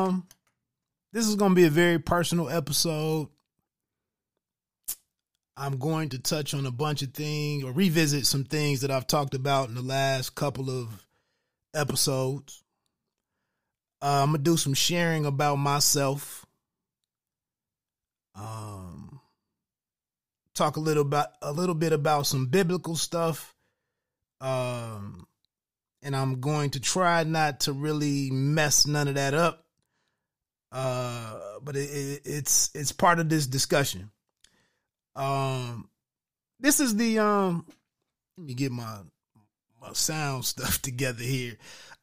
um this is going to be a very personal episode. I'm going to touch on a bunch of things or revisit some things that I've talked about in the last couple of episodes. Uh, I'm gonna do some sharing about myself. Um, talk a little about a little bit about some biblical stuff. Um, and I'm going to try not to really mess none of that up. Uh, but it, it, it's it's part of this discussion. Um, this is the um. Let me get my my sound stuff together here.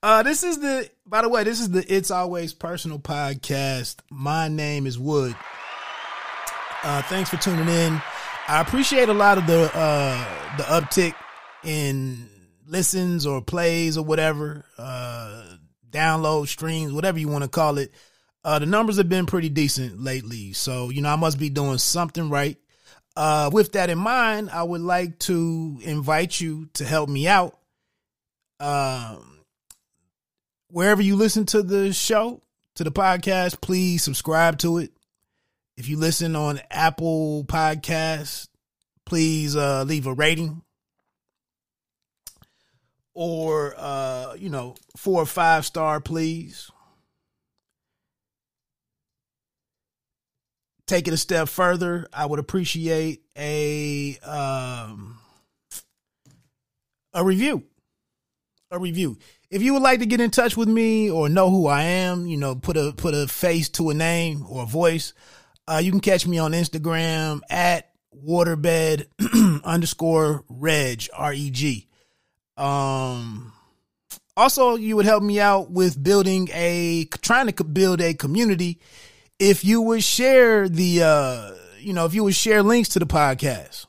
Uh, this is the. By the way, this is the It's Always Personal podcast. My name is Wood. Uh, thanks for tuning in. I appreciate a lot of the uh the uptick in listens or plays or whatever, uh, download streams, whatever you want to call it. Uh, the numbers have been pretty decent lately. So, you know, I must be doing something right. Uh, with that in mind, I would like to invite you to help me out. Um, wherever you listen to the show, to the podcast, please subscribe to it. If you listen on Apple Podcasts, please uh, leave a rating or uh, you know, four or five star, please. Take it a step further. I would appreciate a um, a review. A review. If you would like to get in touch with me or know who I am, you know, put a put a face to a name or a voice, uh, you can catch me on Instagram at waterbed underscore reg r e g. Um, also, you would help me out with building a trying to build a community. If you would share the, uh, you know, if you would share links to the podcast.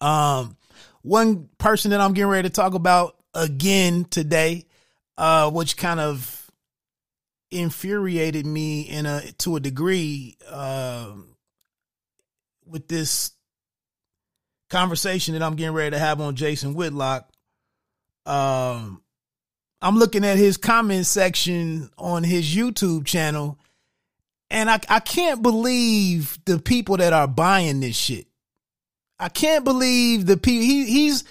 Um, one person that I'm getting ready to talk about again today, uh, which kind of infuriated me in a to a degree, uh, with this conversation that I'm getting ready to have on Jason Whitlock. Um, I'm looking at his comment section on his YouTube channel, and I I can't believe the people that are buying this shit. I can't believe the people he he's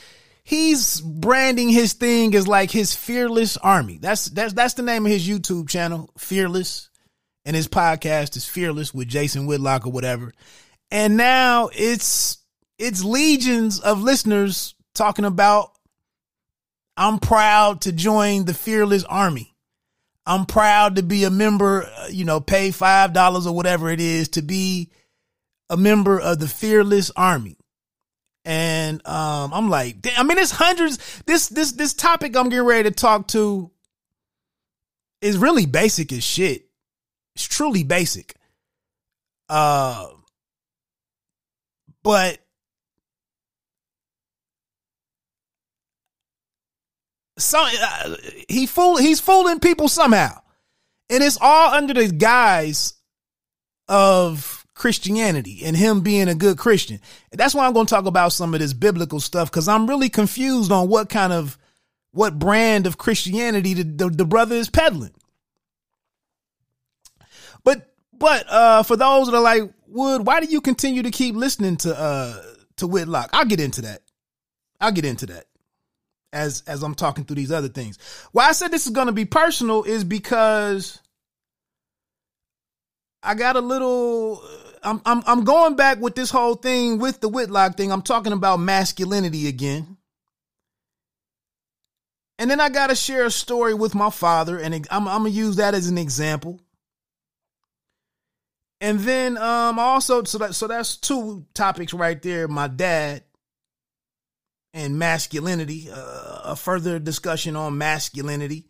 he's branding his thing as like his fearless army. That's that's that's the name of his YouTube channel, Fearless, and his podcast is Fearless with Jason Whitlock or whatever. And now it's it's legions of listeners talking about I'm proud to join the fearless army. I'm proud to be a member, uh, you know, pay $5 or whatever it is to be a member of the fearless army. And um, I'm like, I mean, it's hundreds. This this this topic I'm getting ready to talk to is really basic as shit. It's truly basic. Uh, but some uh, he fool he's fooling people somehow, and it's all under the guise of Christianity and him being a good Christian. That's why I'm going to talk about some of this biblical stuff because I'm really confused on what kind of what brand of Christianity the, the, the brother is peddling. But but uh, for those that are like Wood, why do you continue to keep listening to uh to Whitlock? I'll get into that. I'll get into that as as I'm talking through these other things. Why I said this is going to be personal is because I got a little I'm I'm I'm going back with this whole thing with the Whitlock thing. I'm talking about masculinity again. And then I got to share a story with my father and I'm I'm going to use that as an example. And then um also so that so that's two topics right there, my dad and masculinity, uh, a further discussion on masculinity.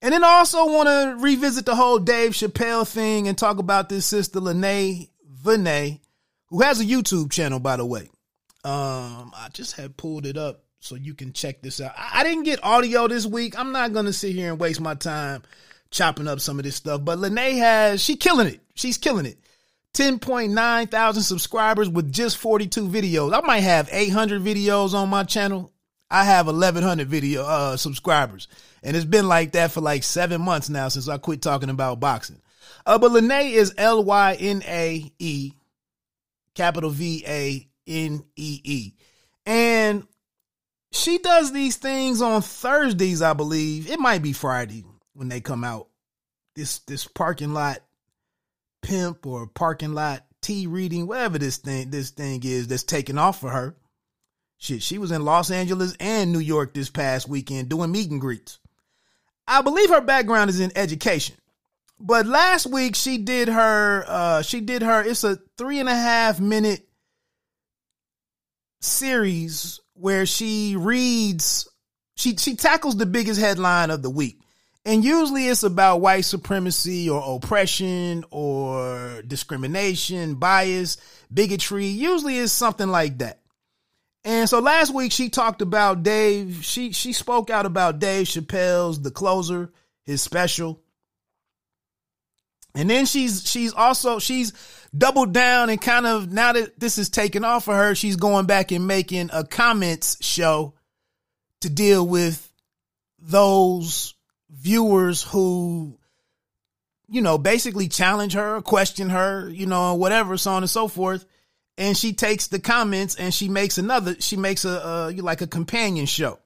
And then also want to revisit the whole Dave Chappelle thing and talk about this sister Lynae Vanee, who has a YouTube channel, by the way. Um, I just had pulled it up so you can check this out. I, I didn't get audio this week. I'm not gonna sit here and waste my time chopping up some of this stuff. But Lynae has she killing it. She's killing it. 10.9 thousand subscribers with just 42 videos. I might have 800 videos on my channel. I have 1100 video uh, subscribers, and it's been like that for like seven months now since I quit talking about boxing. Uh, but Lynae is L Y N A E, capital V A N E E, and she does these things on Thursdays, I believe. It might be Friday when they come out. This this parking lot pimp or parking lot tea reading, whatever this thing this thing is that's taking off for her. Shit, she was in Los Angeles and New York this past weekend doing meet and greets. I believe her background is in education. But last week she did her uh she did her it's a three and a half minute series where she reads she she tackles the biggest headline of the week. And usually it's about white supremacy or oppression or discrimination, bias, bigotry. Usually it's something like that. And so last week she talked about Dave. She she spoke out about Dave Chappelle's The Closer, his special. And then she's she's also she's doubled down and kind of now that this is taken off for her, she's going back and making a comments show to deal with those viewers who you know basically challenge her, question her, you know, whatever, so on and so forth. And she takes the comments and she makes another. She makes a, a like a companion show.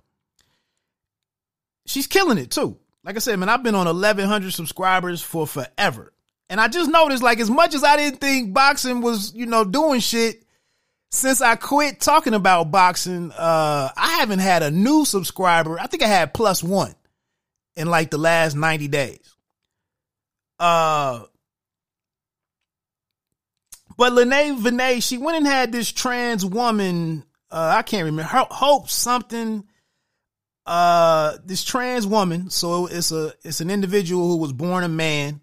She's killing it too. Like I said, man, I've been on 1,100 subscribers for forever. And I just noticed, like, as much as I didn't think boxing was, you know, doing shit, since I quit talking about boxing, uh, I haven't had a new subscriber. I think I had plus one in like the last 90 days. Uh, but Lynae Vanee, she went and had this trans woman, uh, I can't remember, Hope something, uh, this trans woman. So it's a, it's an individual who was born a man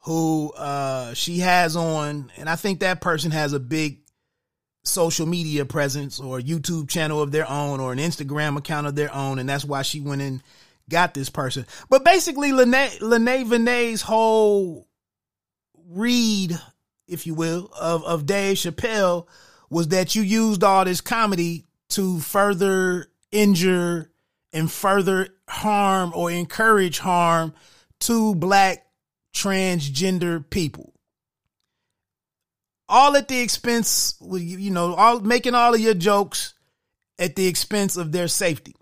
who, uh, she has on, and I think that person has a big social media presence or YouTube channel of their own or an Instagram account of their own. And that's why she went and got this person. But basically, Lynae, Lynae Vanee's whole read, if you will, of, of Dave Chappelle was that you used all this comedy to further injure and further harm or encourage harm to black transgender people. All at the expense, you know, all making all of your jokes at the expense of their safety.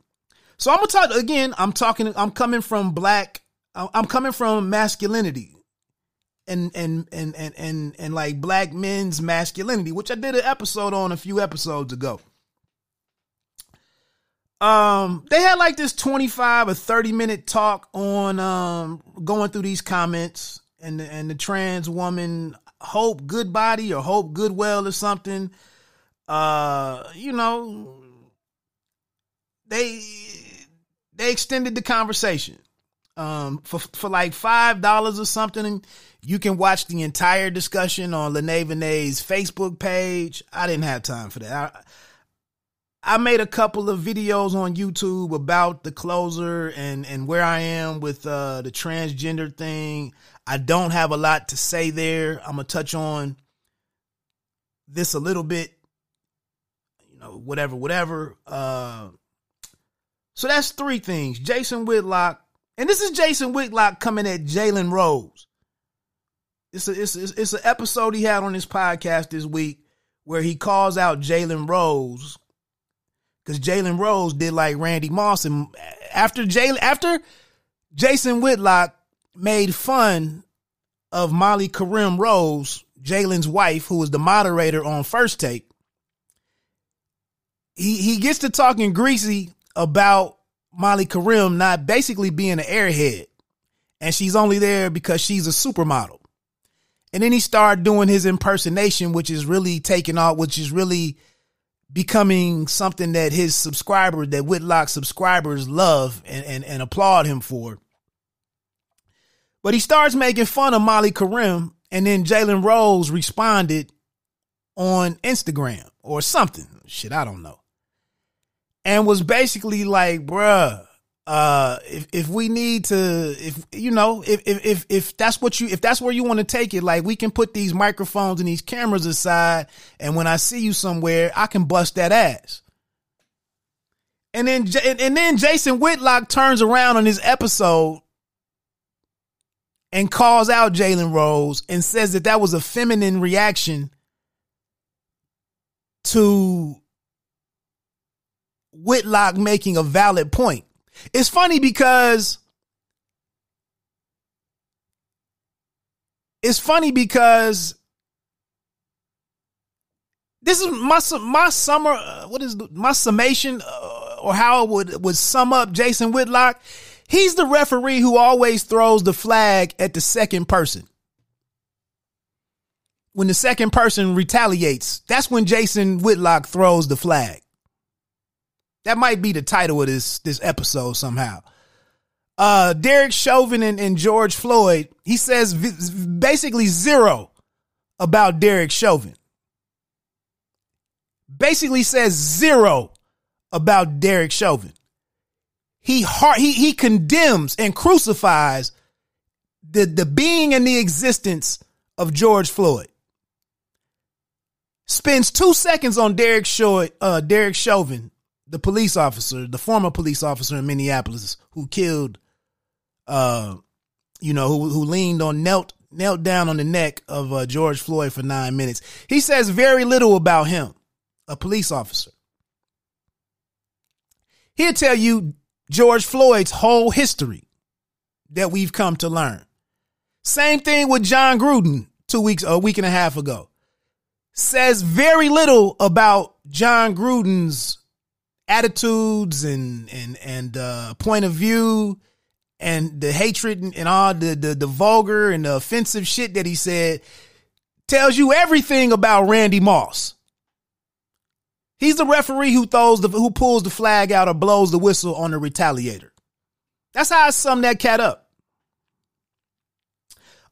So I'm gonna talk again. I'm talking. I'm coming from black. I'm coming from masculinity, and and and and and and like black men's masculinity, which I did an episode on a few episodes ago. Um, they had like this 25 or 30 minute talk on um going through these comments and the, and the trans woman Hope Goodbody or Hope Goodwell or something. Uh, you know, they they extended the conversation. Um, for for like five dollars or something, you can watch the entire discussion on Lynae Vanee's Facebook page. I didn't have time for that. I, I made a couple of videos on YouTube about the closer and and where I am with uh, the transgender thing. I don't have a lot to say there. I'm gonna touch on this a little bit. You know, whatever, whatever. Uh, so that's three things. Jason Whitlock, and this is Jason Whitlock coming at Jalen Rose. It's a it's a, it's an episode he had on his podcast this week where he calls out Jalen Rose because Jalen Rose did like Randy Moss, and after Jalen after Jason Whitlock made fun of Molly Qerim Rose, Jalen's wife, who was the moderator on First Take. He he gets to talking greasy about Molly Qerim not basically being an airhead and she's only there because she's a supermodel. And then he started doing his impersonation, which is really taking off, which is really becoming something that his subscribers, that Whitlock subscribers love and, and, and applaud him for. But he starts making fun of Molly Qerim, and then Jalen Rose responded on Instagram or something. Shit, I don't know and was basically like, bruh, uh, if, if we need to, if, you know, if, if, if that's what you, if that's where you want to take it, like we can put these microphones and these cameras aside. And when I see you somewhere, I can bust that ass. And then and then Jason Whitlock turns around on his episode and calls out Jalen Rose and says that that was a feminine reaction to Whitlock making a valid point. It's funny because it's funny because this is my my summer. Uh, what is my summation uh, or how it would would sum up Jason Whitlock? He's the referee who always throws the flag at the second person. When the second person retaliates, that's when Jason Whitlock throws the flag. That might be the title of this this episode somehow. Uh, Derek Chauvin and, and George Floyd, he says v- basically zero about Derek Chauvin. Basically says zero about Derek Chauvin he heart, he he condemns and crucifies the the being and the existence of George Floyd. Spends two seconds on Derek Chauvin, uh, Derek Chauvin, the police officer, the former police officer in Minneapolis who killed, uh, you know, who who leaned on knelt knelt down on the neck of uh, George Floyd for nine minutes. He says very little about him, a police officer. He'll tell you George Floyd's whole history that we've come to learn. Same thing with Jon Gruden two weeks, a week and a half ago. Says very little about Jon Gruden's attitudes and and and uh, point of view and the hatred and, and all the, the the vulgar and the offensive shit that he said tells you everything about Randy Moss. He's the referee who throws the who pulls the flag out or blows the whistle on the retaliator. That's how I sum that cat up.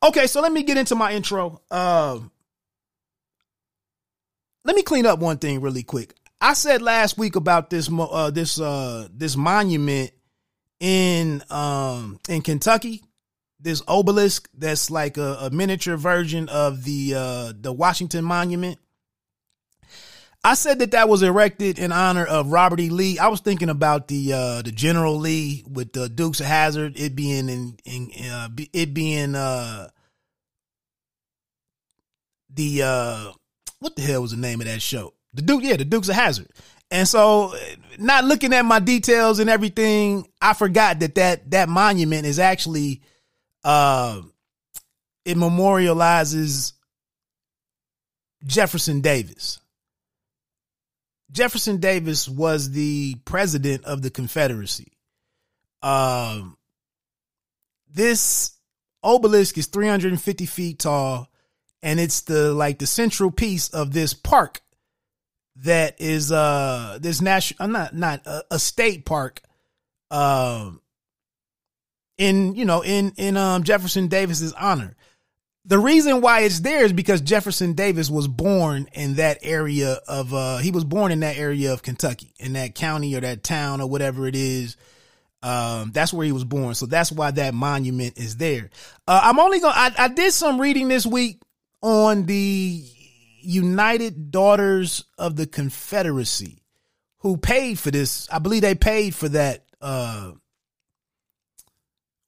Okay, so let me get into my intro. Uh, let me clean up one thing really quick. I said last week about this uh, this uh, this monument in um, in Kentucky, this obelisk that's like a, a miniature version of the uh, the Washington Monument. I said that that was erected in honor of Robert E. Lee. I was thinking about the uh, the General Lee with the Dukes of Hazzard, It being in, in uh, it being uh, the uh, what the hell was the name of that show? The Duke, yeah, the Dukes a Hazzard. And so, not looking at my details and everything, I forgot that that that monument is actually uh, it memorializes Jefferson Davis. Jefferson Davis was the president of the Confederacy. Um, this obelisk is 350 feet tall, and it's the like the central piece of this park that is uh this national uh, not not a, a state park um in you know in in um Jefferson Davis's honor the reason why it's there is because Jefferson Davis was born in that area of uh he was born in that area of Kentucky, in that county or that town or whatever it is. Um, that's where he was born. So that's why that monument is there. Uh, I'm only gonna I, I did some reading this week on the United Daughters of the Confederacy who paid for this. I believe they paid for that uh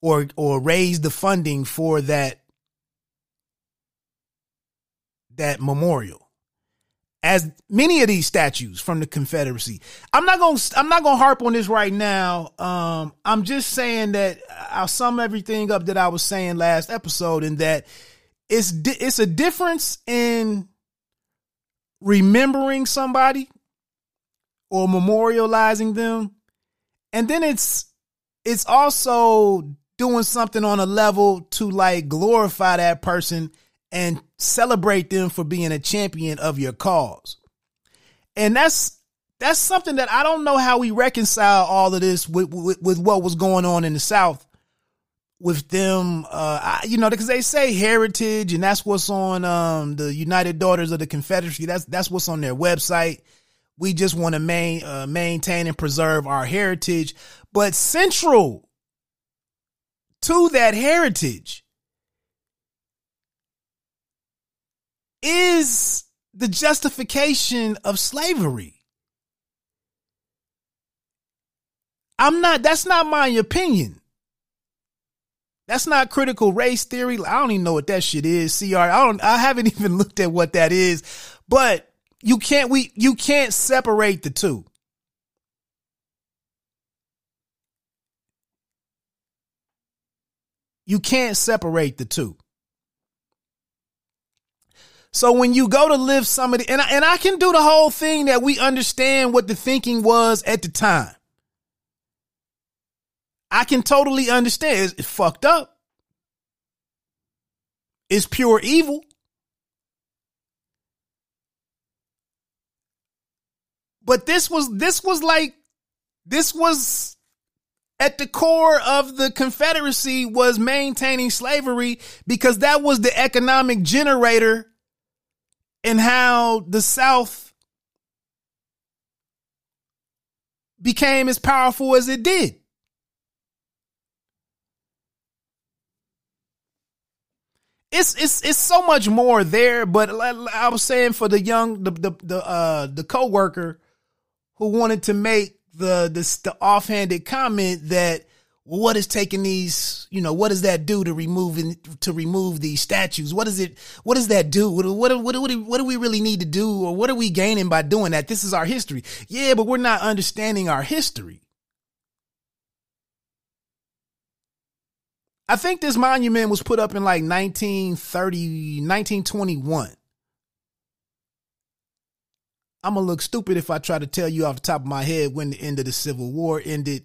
or or raised the funding for that that memorial as many of these statues from the Confederacy. I'm not going to I'm not to harp on this right now. Um, I'm just saying that I'll sum everything up that I was saying last episode and that it's it's a difference in remembering somebody or memorializing them and then it's it's also doing something on a level to like glorify that person and celebrate them for being a champion of your cause. And that's that's something that I don't know how we reconcile all of this with with, with what was going on in the South with them. Uh, I, you know, because they say heritage, and that's what's on um, the United Daughters of the Confederacy. That's that's what's on their website. We just want to main, uh, maintain and preserve our heritage, but central to that heritage is the justification of slavery. I'm not, that's not my opinion. That's not critical race theory. I don't even know what that shit is. CR. I don't, I haven't even looked at what that is, but you can't, we, you can't separate the two. You can't separate the two. So when you go to live somebody, and I, and I can do the whole thing that we understand what the thinking was at the time. I can totally understand. It's, fucked up. It's pure evil. But this was this was like this was at the core of the Confederacy was maintaining slavery because that was the economic generator and how the South became as powerful as it did. It's it's it's so much more there, but I was saying for the young the the the uh the coworker who wanted to make the the, the offhanded comment that what is taking these, you know, what does that do to removing to remove these statues? What does it what does that do? What what what, what, what do we really need to do or what are we gaining by doing that? This is our history. Yeah, but we're not understanding our history. I think this monument was put up in like 1930, 1921. I'm gonna look stupid if I try to tell you off the top of my head when the end of the Civil War ended.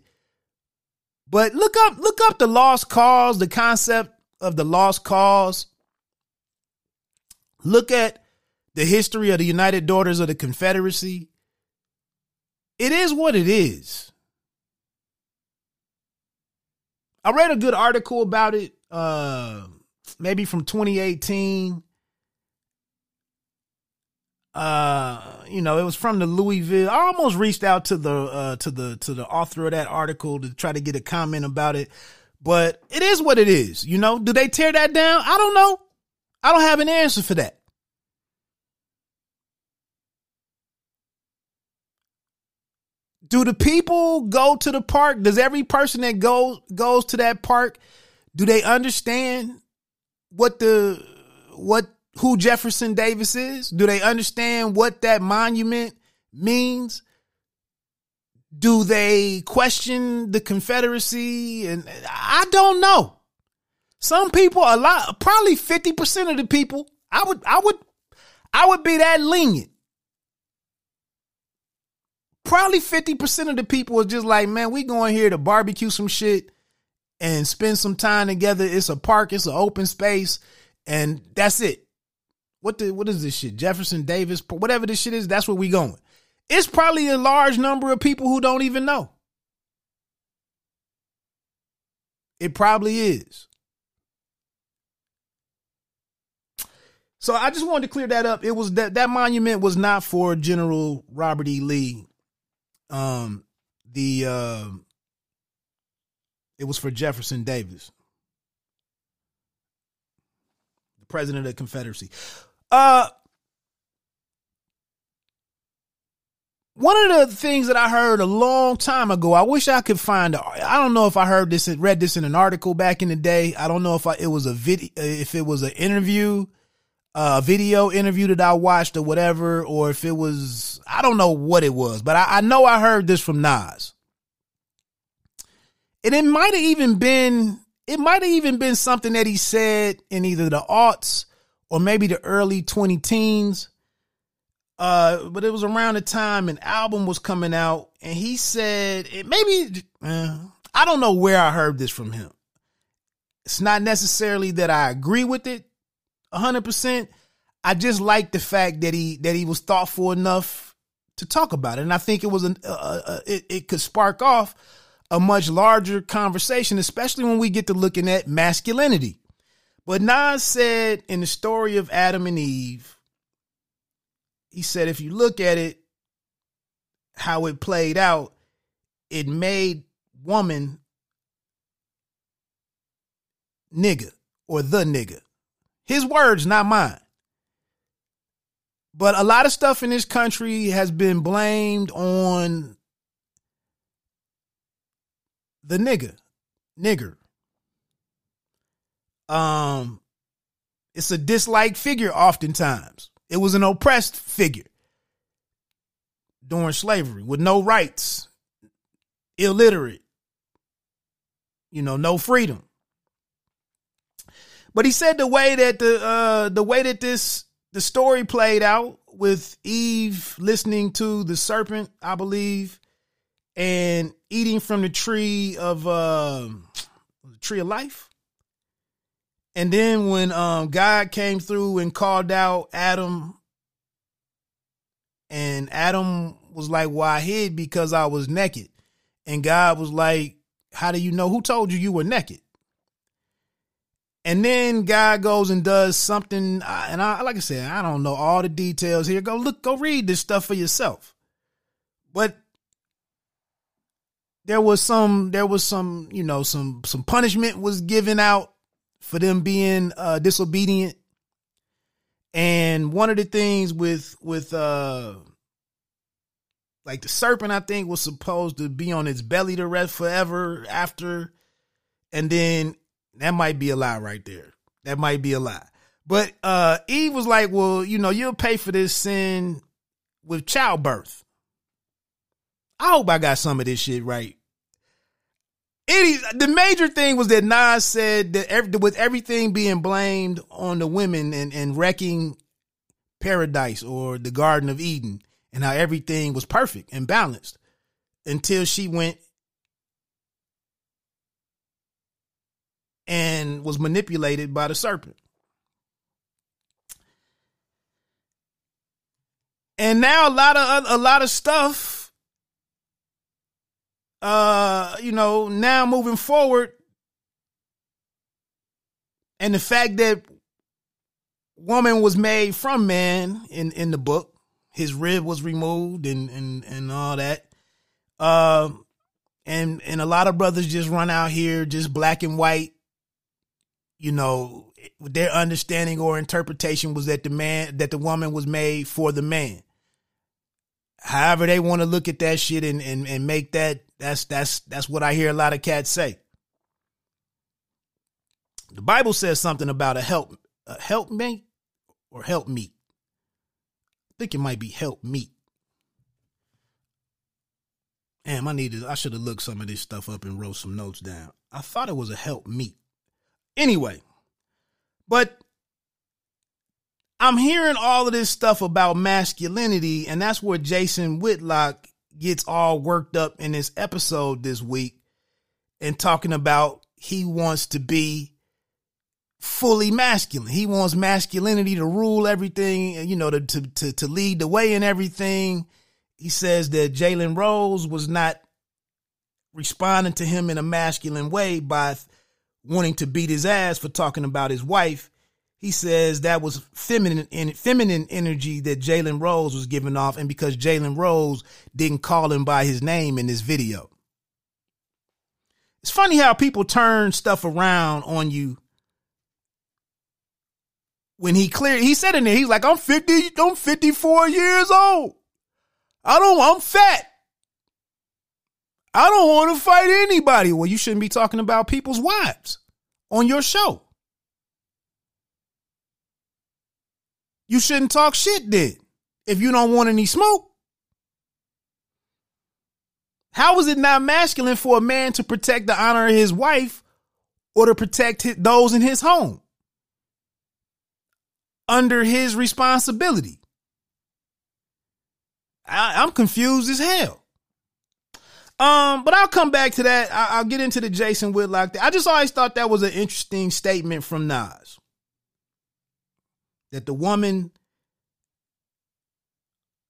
But look up look up the lost cause, the concept of the lost cause. Look at the history of the United Daughters of the Confederacy. It is what it is. I read a good article about it, uh, maybe from 2018 uh you know it was from the louisville i almost reached out to the uh to the to the author of that article to try to get a comment about it. But it is what it is you know? Do they tear that down? I don't know. I don't have an answer for that do the people go to the park does every person that goes goes to that park do they understand what the what who Jefferson Davis is? Do they understand what that monument means? Do they question the Confederacy? And I don't know. Some people, a lot, probably 50% of the people, I would, I would, I would be that lenient. Probably 50% of the people are just like, man, we going here to barbecue some shit and spend some time together. It's a park, it's an open space, and that's it. What the what is this shit? Jefferson Davis, whatever this shit is, that's where we going. It's probably a large number of people who don't even know. It probably is. So I just wanted to clear that up. It was that that monument was not for General Robert E. Lee. Um, the uh, it was for Jefferson Davis, the president of the Confederacy. Uh, one of the things that I heard a long time ago, I wish I could find. I don't know if I heard this, read this in an article back in the day. I don't know if I, it was a video, if it was an interview, uh, video interview that I watched or whatever, or if it was, I don't know what it was, but I, I know I heard this from Nas. And it might have even been, it might have even been something that he said in either the aughts or maybe the early 20 teens. Uh, but it was around the time an album was coming out, and he said it maybe uh, I don't know where I heard this from him. It's not necessarily that I agree with it hundred percent. I just like the fact that he that he was thoughtful enough to talk about it, and I think it was an uh, uh, it, it could spark off a much larger conversation, especially when we get to looking at masculinity. But Nas said in the story of Adam and Eve, he said, if you look at it, how it played out, it made woman nigga or the nigga. His words, not mine. But a lot of stuff in this country has been blamed on the nigga, nigger. Um, it's a disliked figure oftentimes. It was an oppressed figure during slavery with no rights, illiterate, you know, no freedom. But he said the way that the uh the way that this the story played out with Eve listening to the serpent, I believe, and eating from the tree of uh, the tree of life. And then when um, God came through and called out Adam, and Adam was like, "Well, I hid because I was naked," and God was like, "How do you know? Who told you you were naked?" And then guy goes and does something, uh, and I, like I said, I don't know all the details here. Go look, go read this stuff for yourself. But there was some, there was some, you know, some some punishment was given out for them being uh, disobedient. And one of the things with with uh like the serpent, I think was supposed to be on its belly to rest forever after, and then that might be a lie right there. That might be a lie. But uh Eve was like, well, you know, you'll pay for this sin with childbirth. I hope I got some of this shit right. It, the major thing was that Nas said that every, with everything being blamed on the women and, and wrecking paradise or the Garden of Eden and how everything was perfect and balanced until she went and was manipulated by the serpent. And now a lot of a lot of stuff uh you know, now moving forward and the fact that woman was made from man in in the book, his rib was removed and and and all that. Uh, and and a lot of brothers just run out here just black and white you know, their understanding or interpretation was that the man, that the woman was made for the man. However, they want to look at that shit and, and, and make that, that's, that's, that's what I hear a lot of cats say. The Bible says something about a help, a help me or help meet. I think it might be help meet. Damn, I needed, I should have looked some of this stuff up and wrote some notes down. I thought it was a help meet. Anyway, but I'm hearing all of this stuff about masculinity, and that's where Jason Whitlock gets all worked up in this episode this week and talking about he wants to be fully masculine. He wants masculinity to rule everything, you know, to to to, to lead the way in everything. He says that Jalen Rose was not responding to him in a masculine way by wanting to beat his ass for talking about his wife. He says that was feminine feminine energy that Jalen Rose was giving off, and because Jalen Rose didn't call him by his name in this video. It's funny how people turn stuff around on you. When he cleared, he said in there, he's like, I'm 50, I'm 54 years old. I don't, I'm fat. I don't want to fight anybody. Well, you shouldn't be talking about people's wives on your show. You shouldn't talk shit then if you don't want any smoke. How is it not masculine for a man to protect the honor of his wife or to protect those in his home under his responsibility? I, am confused as hell. Um, but I'll come back to that. I, will get into the Jason Whitlock. Thing. I just always thought that was an interesting statement from Nas. That the woman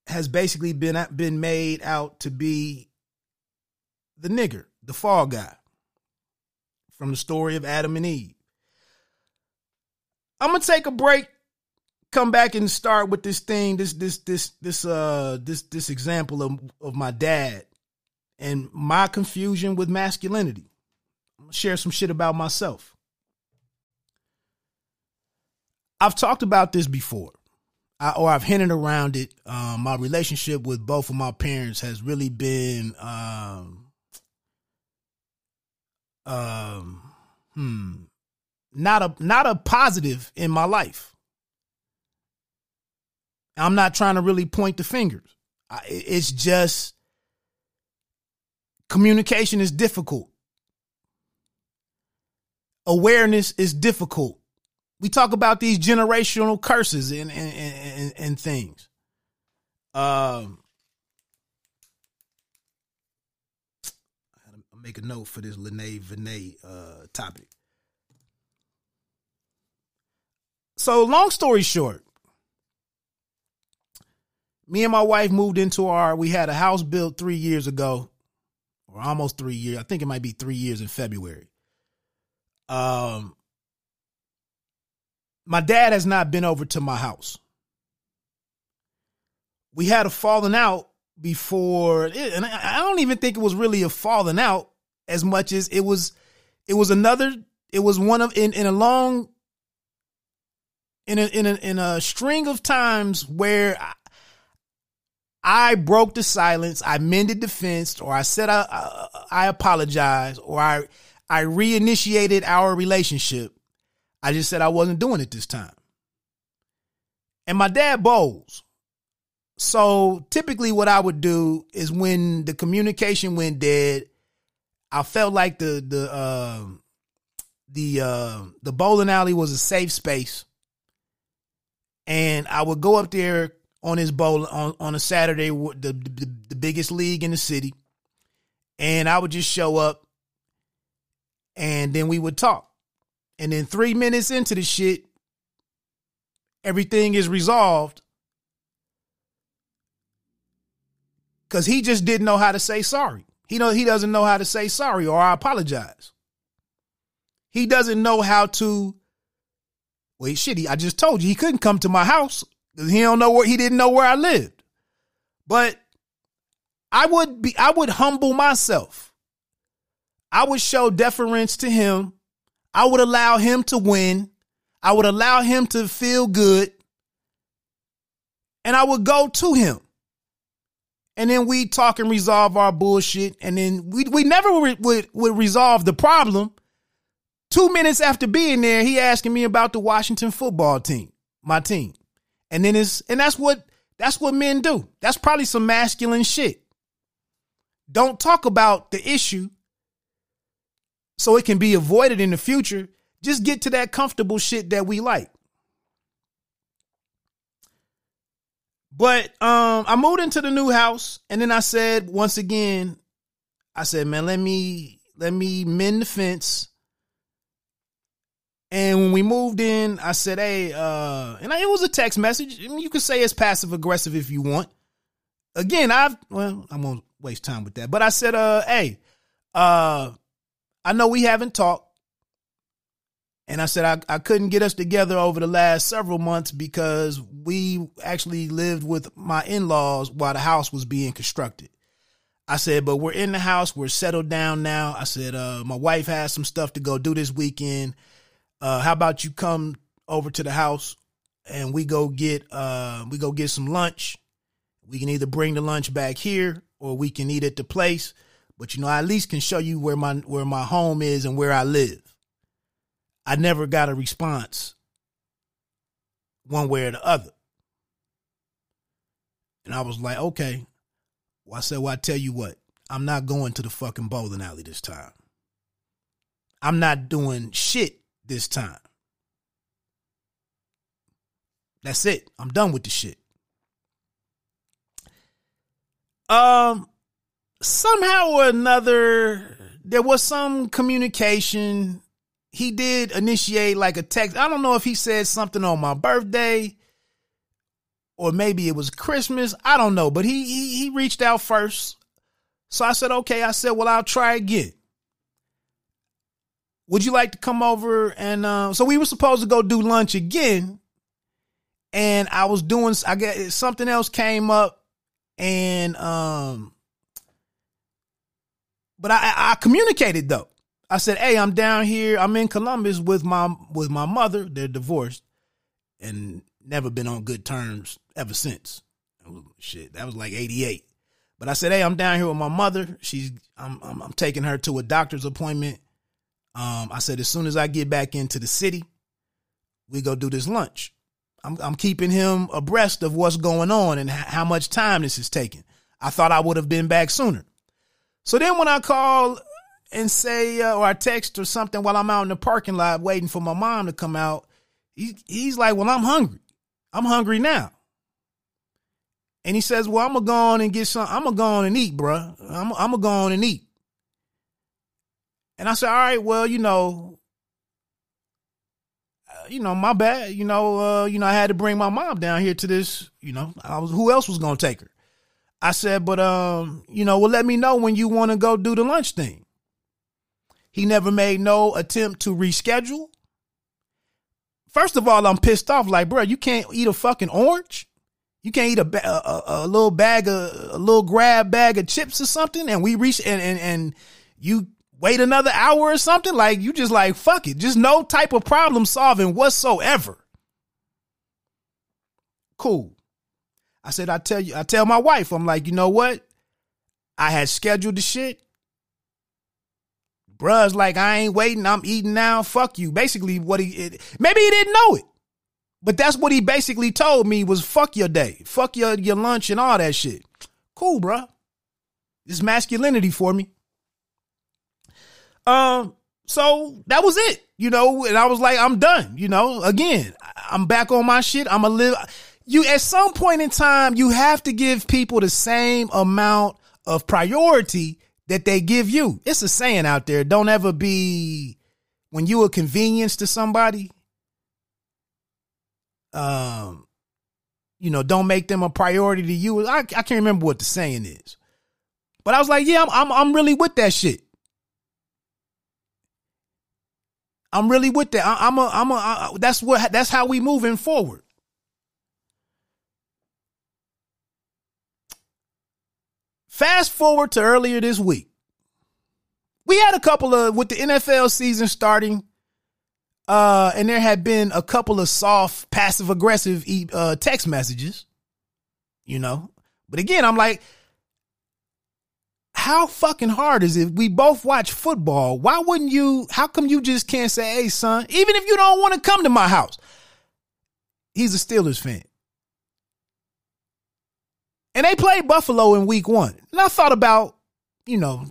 has basically been been made out to be the nigger, the fall guy from the story of Adam and Eve. I'm gonna take a break, come back and start with this thing, this this this this uh this this example of of my dad and my confusion with masculinity. I'm gonna share some shit about myself. I've talked about this before, I, or I've hinted around it. Um, my relationship with both of my parents has really been um, um hmm not a not a positive in my life. I'm not trying to really point the fingers. It's just communication is difficult. Awareness is difficult. We talk about these generational curses and and, and, and things. Um, I'll make a note for this Lynae Vanee uh, topic. So, long story short, me and my wife moved into our, we had a house built three years ago, or almost three years. I think it might be three years in February. Um, my dad has not been over to my house. We had a falling out before, and I don't even think it was really a falling out as much as it was, it was another, it was one of, in, in a long in a in a in a string of times where I broke the silence, I mended the fence, or I said I, I, I apologize, or I I reinitiated our relationship. I just said I wasn't doing it this time. And my dad bowls. So typically what I would do is when the communication went dead, I felt like the the uh, the uh, the bowling alley was a safe space and I would go up there on his bowl on, on a Saturday, the, the the biggest league in the city, and I would just show up, and then we would talk, and then three minutes into the shit, everything is resolved because he just didn't know how to say sorry. He know he doesn't know how to say sorry or I apologize. He doesn't know how to Wait, shit, he, I just told you he couldn't come to my house he don't know where he didn't know where I lived. But I would be I would humble myself. I would show deference to him. I would allow him to win. I would allow him to feel good. And I would go to him. And then we talk and resolve our bullshit. And then we we never would, would, would resolve the problem. Two minutes after being there, he asking me about the Washington football team, my team. And then it's and that's what that's what men do. That's probably some masculine shit. Don't talk about the issue so it can be avoided in the future. Just get to that comfortable shit that we like. But um I moved into the new house and then I said once again, I said, man, let me let me mend the fence and when we moved in, I said, "Hey," uh, and it was a text message. I mean, you could say it's passive aggressive if you want. Again, I've well, I won't waste time with that. But I said, "Uh, hey, uh, I know we haven't talked." And I said I, I couldn't get us together over the last several months because we actually lived with my in-laws while the house was being constructed. I said, but we're in the house, we're settled down now. I said, uh, my wife has some stuff to go do this weekend uh, how about you come over to the house and we go get uh, we go get some lunch. We can either bring the lunch back here or we can eat at the place. But you know, I at least can show you where my where my home is and where I live. I never got a response one way or the other. And I was like, okay. Well, I said, well, I tell you what, I'm not going to the fucking bowling alley this time. I'm not doing shit this time. That's it. I'm done with the shit. Um, somehow or another, there was some communication. He did initiate like a text. I don't know if he said something on my birthday or maybe it was Christmas. I don't know, but he, he, he reached out first. So I said, okay. I said, well, I'll try again would you like to come over and uh, so we were supposed to go do lunch again. And i was doing i get something else came up and um but i i communicated though. I said hey i'm down here. I'm in columbus with my with my mother. They're divorced and never been on good terms ever since. Shit that was like 88 but i said hey i'm down here with my mother. She's i'm i'm, I'm taking her to a doctor's appointment Um, I said, as soon as I get back into the city, we go do this lunch. I'm, I'm keeping him abreast of what's going on and how much time this is taking. I thought I would have been back sooner. So then when I call and say, uh, or I text or something while I'm out in the parking lot waiting for my mom to come out, he, he's like, well, I'm hungry. I'm hungry now. And he says, well, I'm going to go on and get some, I'm going to go on and eat, bruh. I'm, I'm going to go on and eat. And I said, all right, well, you know, uh, you know, my bad. You know, uh, you know, I had to bring my mom down here to this. You know, I was who else was gonna take her? I said, but um, you know, well, let me know when you want to go do the lunch thing. He never made no attempt to reschedule. First of all, I'm pissed off. Like, bro, you can't eat a fucking orange. You can't eat a, a, a little bag of a little grab bag of chips or something, and we reach and and and you wait another hour or something. Like you just like fuck it, just no type of problem solving whatsoever. Cool. I said, I tell you, I tell my wife, I'm like, you know what? I had scheduled the shit. Bruh's like, I ain't waiting. I'm eating now. Fuck you. Basically, what he it, maybe he didn't know it, but that's what he basically told me was fuck your day, fuck your your lunch and all that shit. Cool, bruh. This masculinity for me. Um, so that was it, you know, and I was like, I'm done, you know, again, I'm back on my shit. I'm a live. You, at some point in time, you have to give people the same amount of priority that they give you. It's a saying out there. Don't ever be, when you a convenience to somebody, um, you know, don't make them a priority to you. I, I can't remember what the saying is, but I was like, yeah, I'm, I'm, I'm really with that shit. I'm really with that. I, am a, I'm a, I, that's what, that's how we moving forward. Fast forward to earlier this week. We had a couple of, with the NFL season starting, uh, and there had been a couple of soft, passive aggressive uh, text messages, you know. But again, I'm like, how fucking hard is it? We both watch football. Why wouldn't you? How come you just can't say, hey, son, even if you don't want to come to my house? He's a Steelers fan. And they played Buffalo in week one. And I thought about, you know,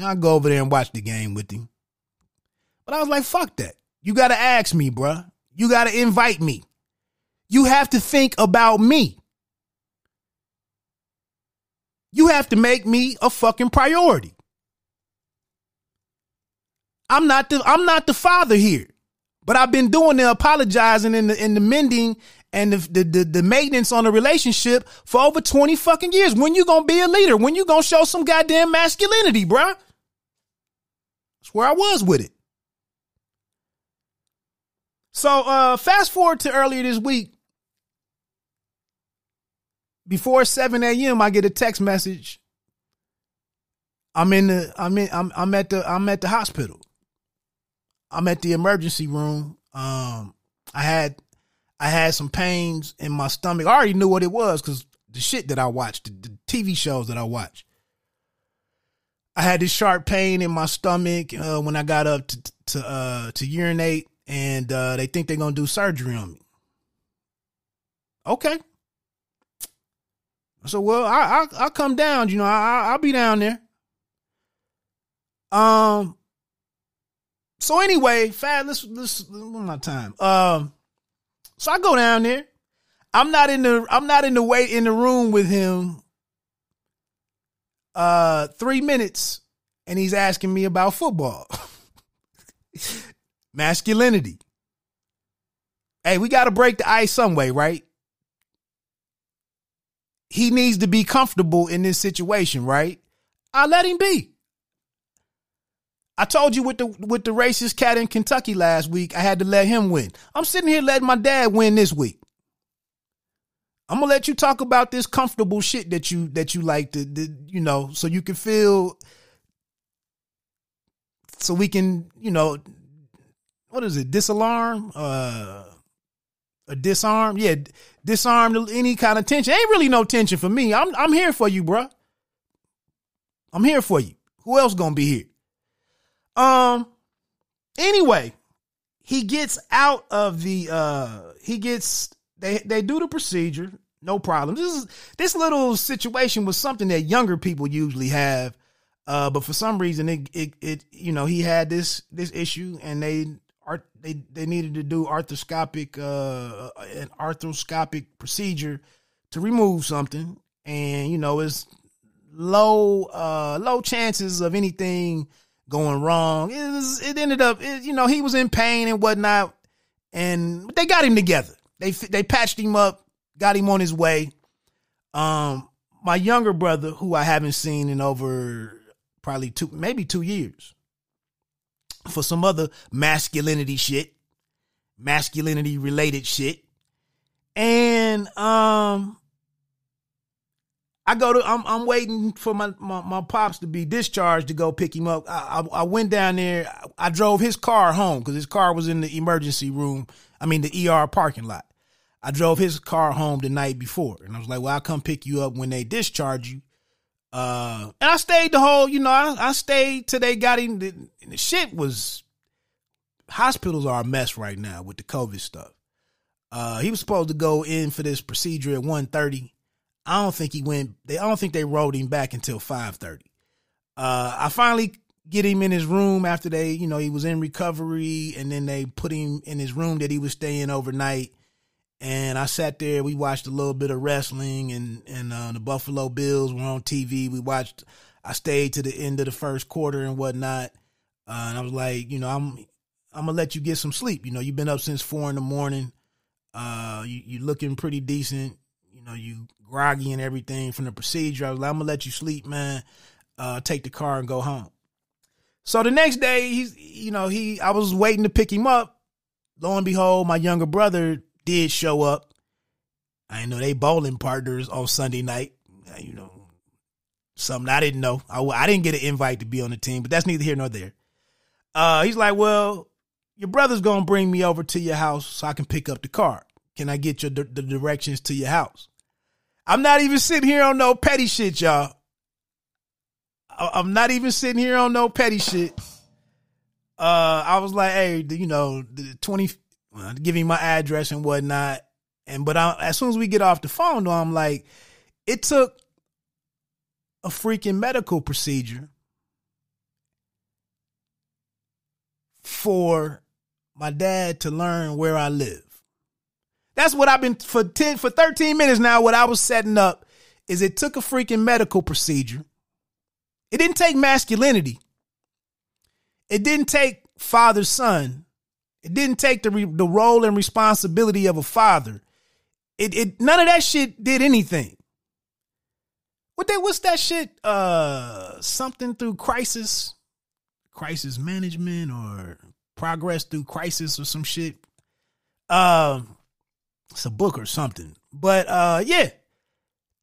I'll go over there and watch the game with him. But I was like, fuck that. You got to ask me, bruh. You got to invite me. You have to think about me. You have to make me a fucking priority. I'm not the I'm not the father here. But I've been doing the apologizing and the, and the mending and the, the, the, the, maintenance on a relationship for over 20 fucking years. When you gonna be a leader? When you gonna show some goddamn masculinity, bruh? That's where I was with it. So uh fast forward to earlier this week before 7 a.m. I get a text message. I'm in the I'm in I'm I'm at the I'm at the hospital. I'm at the emergency room. Um I had I had some pains in my stomach. I already knew what it was because the shit that I watched, the, the, TV shows that I watch. I had this sharp pain in my stomach uh, when I got up to to uh, to urinate, and uh, they think they're gonna do surgery on me. Okay, so well, I I will come down. You know, I I'll be down there. Um. So anyway, fat. Let's let's my time. Um. So I go down there. I'm not in the I'm not in the wait in the room with him. Uh, three minutes, and he's asking me about football, masculinity. Hey, we got to break the ice some way, right? He needs to be comfortable in this situation, right? I let him be. I told you with the with the racist cat in Kentucky last week, I had to let him win. I'm sitting here letting my dad win this week. I'm gonna let you talk about this comfortable shit that you that you like to, to you know, so you can feel, so we can, you know, what is it, disalarm, uh, a disarm, yeah, disarm any kind of tension. Ain't really no tension for me. I'm I'm here for you, bro. I'm here for you. Who else gonna be here? Um. anyway, he gets out of the uh he gets they they do the procedure, no problem. This is this little situation was something that younger people usually have. Uh, but for some reason it, it it you know he had this this issue and they art they they needed to do arthroscopic uh an arthroscopic procedure to remove something and you know it's low uh low chances of anything going wrong. It was, it ended up, it, you know, he was in pain and whatnot, and they got him together. They they patched him up, got him on his way. Um, my younger brother, who I haven't seen in over probably two, maybe two years, for some other masculinity shit, masculinity related shit, and um, I go to I'm I'm waiting for my, my, my pops to be discharged to go pick him up. I, I, I went down there. I drove his car home because his car was in the emergency room. I mean the ER parking lot. I drove his car home the night before, and I was like, "Well, I'll come pick you up when they discharge you." Uh, and I stayed the whole, you know, I, I stayed till they got him. The, the shit was hospitals are a mess right now with the COVID stuff. Uh, he was supposed to go in for this procedure at 1.30 I don't think he went. They I don't think they rolled him back until five thirty. Uh, I finally get him in his room after they, you know, he was in recovery, and then they put him in his room that he was staying overnight. And I sat there. We watched a little bit of wrestling, and and uh, the Buffalo Bills were on TV. We watched. I stayed to the end of the first quarter and whatnot. Uh, and I was like, you know, I'm I'm gonna let you get some sleep. You know, you've been up since four in the morning. Uh, you you looking pretty decent. You know, you groggy and everything from the procedure. I was like, I'm gonna let you sleep, man. Uh, take the car and go home. So the next day, he's you know he I was waiting to pick him up. Lo and behold, my younger brother did show up. I know they bowling partners on Sunday night. You know, something I didn't know. I, I didn't get an invite to be on the team, but that's neither here nor there. Uh, he's like, well, your brother's gonna bring me over to your house so I can pick up the car. Can I get your the directions to your house? I'm not even sitting here on no petty shit, y'all. I'm not even sitting here on no petty shit. Uh, I was like, hey, you know, the 20, well, give me my address and whatnot. And, but I, as soon as we get off the phone, though, I'm like, it took a freaking medical procedure for my dad to learn where I live. That's what I've been for 10 for 13 minutes now. What I was setting up is it took a freaking medical procedure. It didn't take masculinity. It didn't take father son. It didn't take the the role and responsibility of a father. It it none of that shit did anything. What that what's that shit? Uh something through crisis, crisis management or progress through crisis or some shit. Um it's a book or something. But uh yeah.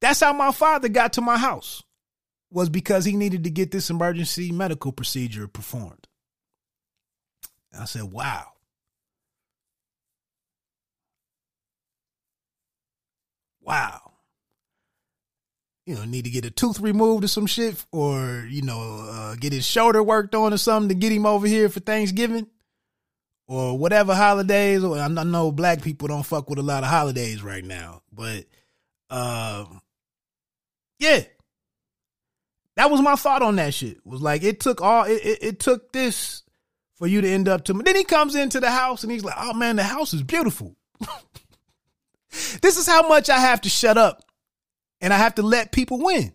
That's how my father got to my house. Was because he needed to get this emergency medical procedure performed. I said, "Wow." Wow. You know, need to get a tooth removed or some shit, or you know, uh, get his shoulder worked on or something to get him over here for Thanksgiving or whatever holidays. Or I know black people don't fuck with a lot of holidays right now, but um, yeah, that was my thought on that shit. Was like it took all it, it, it took this for you to end up to me. Then he comes into the house and he's like, "Oh man, the house is beautiful." this is how much I have to shut up and I have to let people win.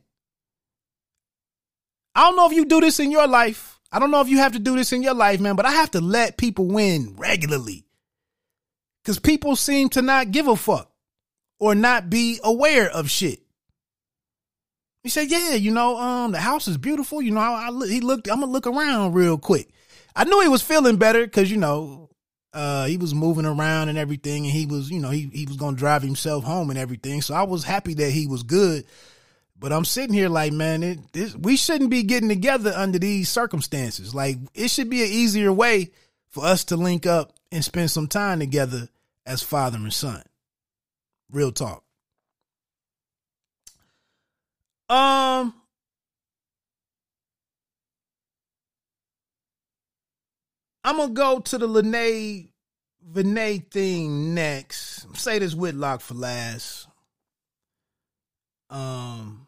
I don't know if you do this in your life. I don't know if you have to do this in your life, man, but I have to let people win regularly. Because people seem to not give a fuck or not be aware of shit. He said, "Yeah, you know, um, the house is beautiful. You know, I, I he looked. I'm gonna look around real quick. I knew he was feeling better because you know, uh, he was moving around and everything, and he was, you know, he he was gonna drive himself home and everything. So I was happy that he was good. But I'm sitting here like, man, it, this, we shouldn't be getting together under these circumstances. Like, it should be an easier way for us to link up and spend some time together as father and son. Real talk. Um, I'm gonna go to the Lynae Vanee thing next. Say this Whitlock for last. Um,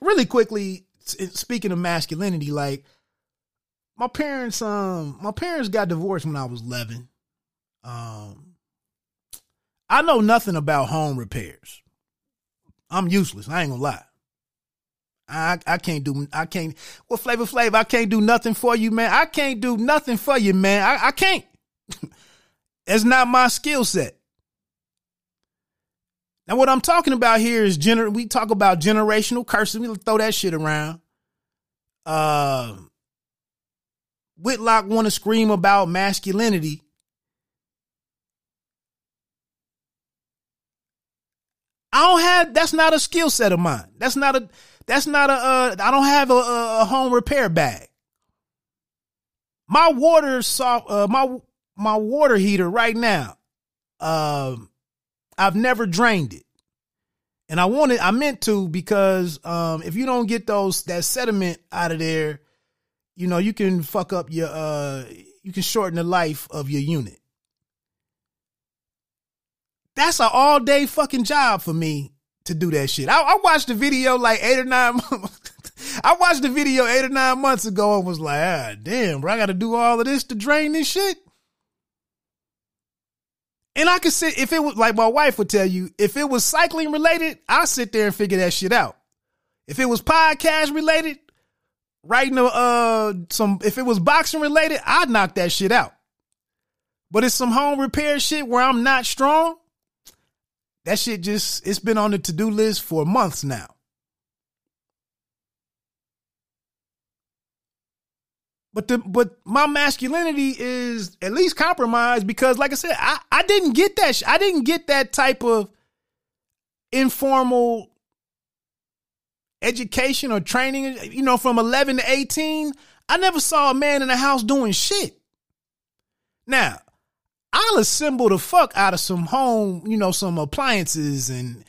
really quickly, speaking of masculinity, like my parents, um, my parents got divorced when I was eleven. Um, I know nothing about home repairs. I'm useless. I ain't gonna lie. I I can't do I can't well Flavor Flav, I can't do nothing for you, man. I can't do nothing for you, man. I, I can't. it's not my skill set. Now what I'm talking about here is gener we talk about generational curses. We throw that shit around. Uh Whitlock want to scream about masculinity. I don't have that's not a skill set of mine. That's not a that's not a. Uh, I don't have a, a, home repair bag. My water soft. Uh, my my water heater right now. Um, I've never drained it, and I wanted. I meant to because um, if you don't get those that sediment out of there, you know you can fuck up your. Uh, you can shorten the life of your unit. That's an all day fucking job for me to do that shit. I, I watched the video like eight or nine I watched the video eight or nine months ago and was like, ah, damn, bro, I got to do all of this to drain this shit. And I could sit, if it was like my wife would tell you, if it was cycling related, I'll sit there and figure that shit out. If it was podcast related, writing a, uh, some, if it was boxing related, I'd knock that shit out. But it's some home repair shit where I'm not strong. That shit just, it's been on the to do list for months now. But the but my masculinity is at least compromised because, like I said, I, I didn't get that. Sh- I didn't get that type of informal education or training. You know, from eleven to eighteen, I never saw a man in the house doing shit. Now, I'll assemble the fuck out of some home, you know, some appliances and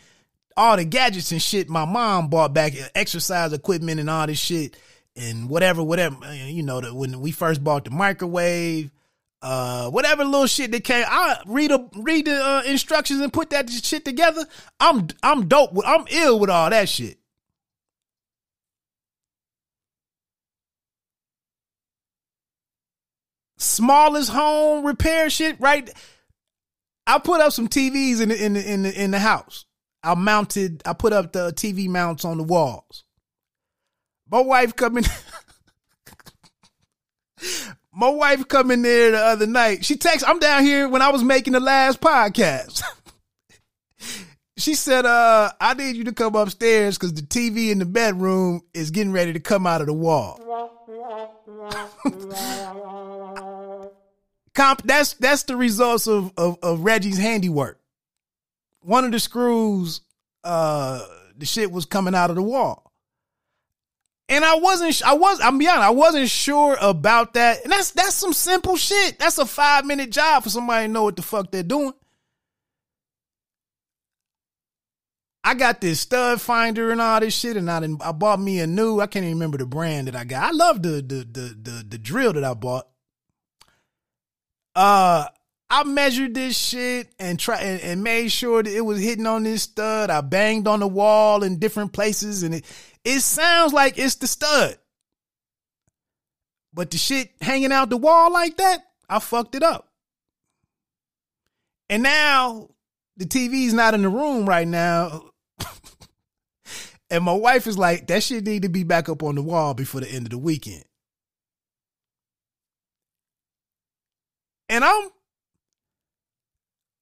all the gadgets and shit my mom bought back, exercise equipment and all this shit and whatever, whatever, you know, the, when we first bought the microwave, uh, whatever little shit that came, I read a, read the uh, instructions and put that shit together. I'm, I'm dope. With, I'm ill with all that shit. Smallest home repair shit, right? I put up some TVs in the in the in the, in the house. I mounted. I put up the TV mounts on the walls. My wife coming. my wife coming there the other night. She texts. I'm down here when I was making the last podcast. she said, "Uh, I need you to come upstairs because the TV in the bedroom is getting ready to come out of the wall." Comp that's that's the results of, of, of Reggie's handiwork. One of the screws, uh, the shit was coming out of the wall. And I wasn't, I was, I'm be honest, I wasn't sure about that. And that's, that's some simple shit. That's a five minute job for somebody to know what the fuck they're doing. I got this stud finder and all this shit, and I didn't, I bought me a new. I can't even remember the brand that I got. I love the the the the, the drill that I bought. Uh, I measured this shit and try and, and, made sure that it was hitting on this stud. I banged on the wall in different places, and it it sounds like it's the stud. But the shit hanging out the wall like that, I fucked it up. And now the TV's not in the room right now. And my wife is like, that shit need to be back up on the wall before the end of the weekend. and I'm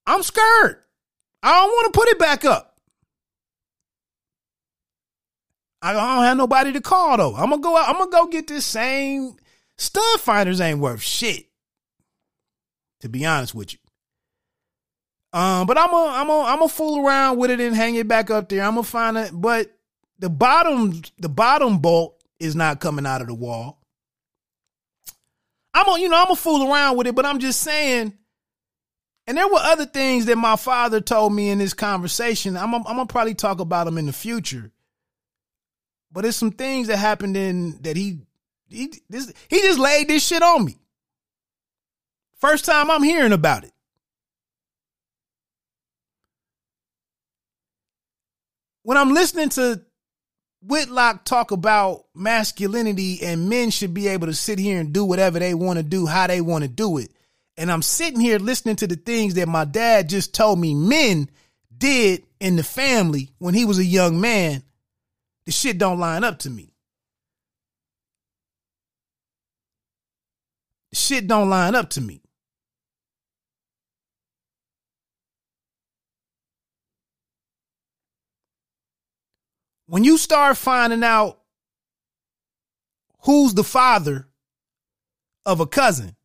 I'm scared. I don't want to put it back up. I don't have nobody to call though. I'm gonna go out, I'm gonna go get this same stud finders ain't worth shit. To be honest with you. Um, but I'm a I'm a I'm a fool around with it and hang it back up there. I'm gonna find it, but the bottom the bottom bolt is not coming out of the wall. I'm a, you know, I'm a fool around with it, but I'm just saying. And there were other things that my father told me in this conversation. I'm, I'm gonna probably talk about them in the future. But it's some things that happened in that he he, this, he just laid this shit on me. First time I'm hearing about it. When I'm listening to Whitlock talk about masculinity and men should be able to sit here and do whatever they want to do, how they want to do it. And I'm sitting here listening to the things that my dad just told me men did in the family when he was a young man. The shit don't line up to me. shit don't line up to me. When you start finding out who's the father of a cousin,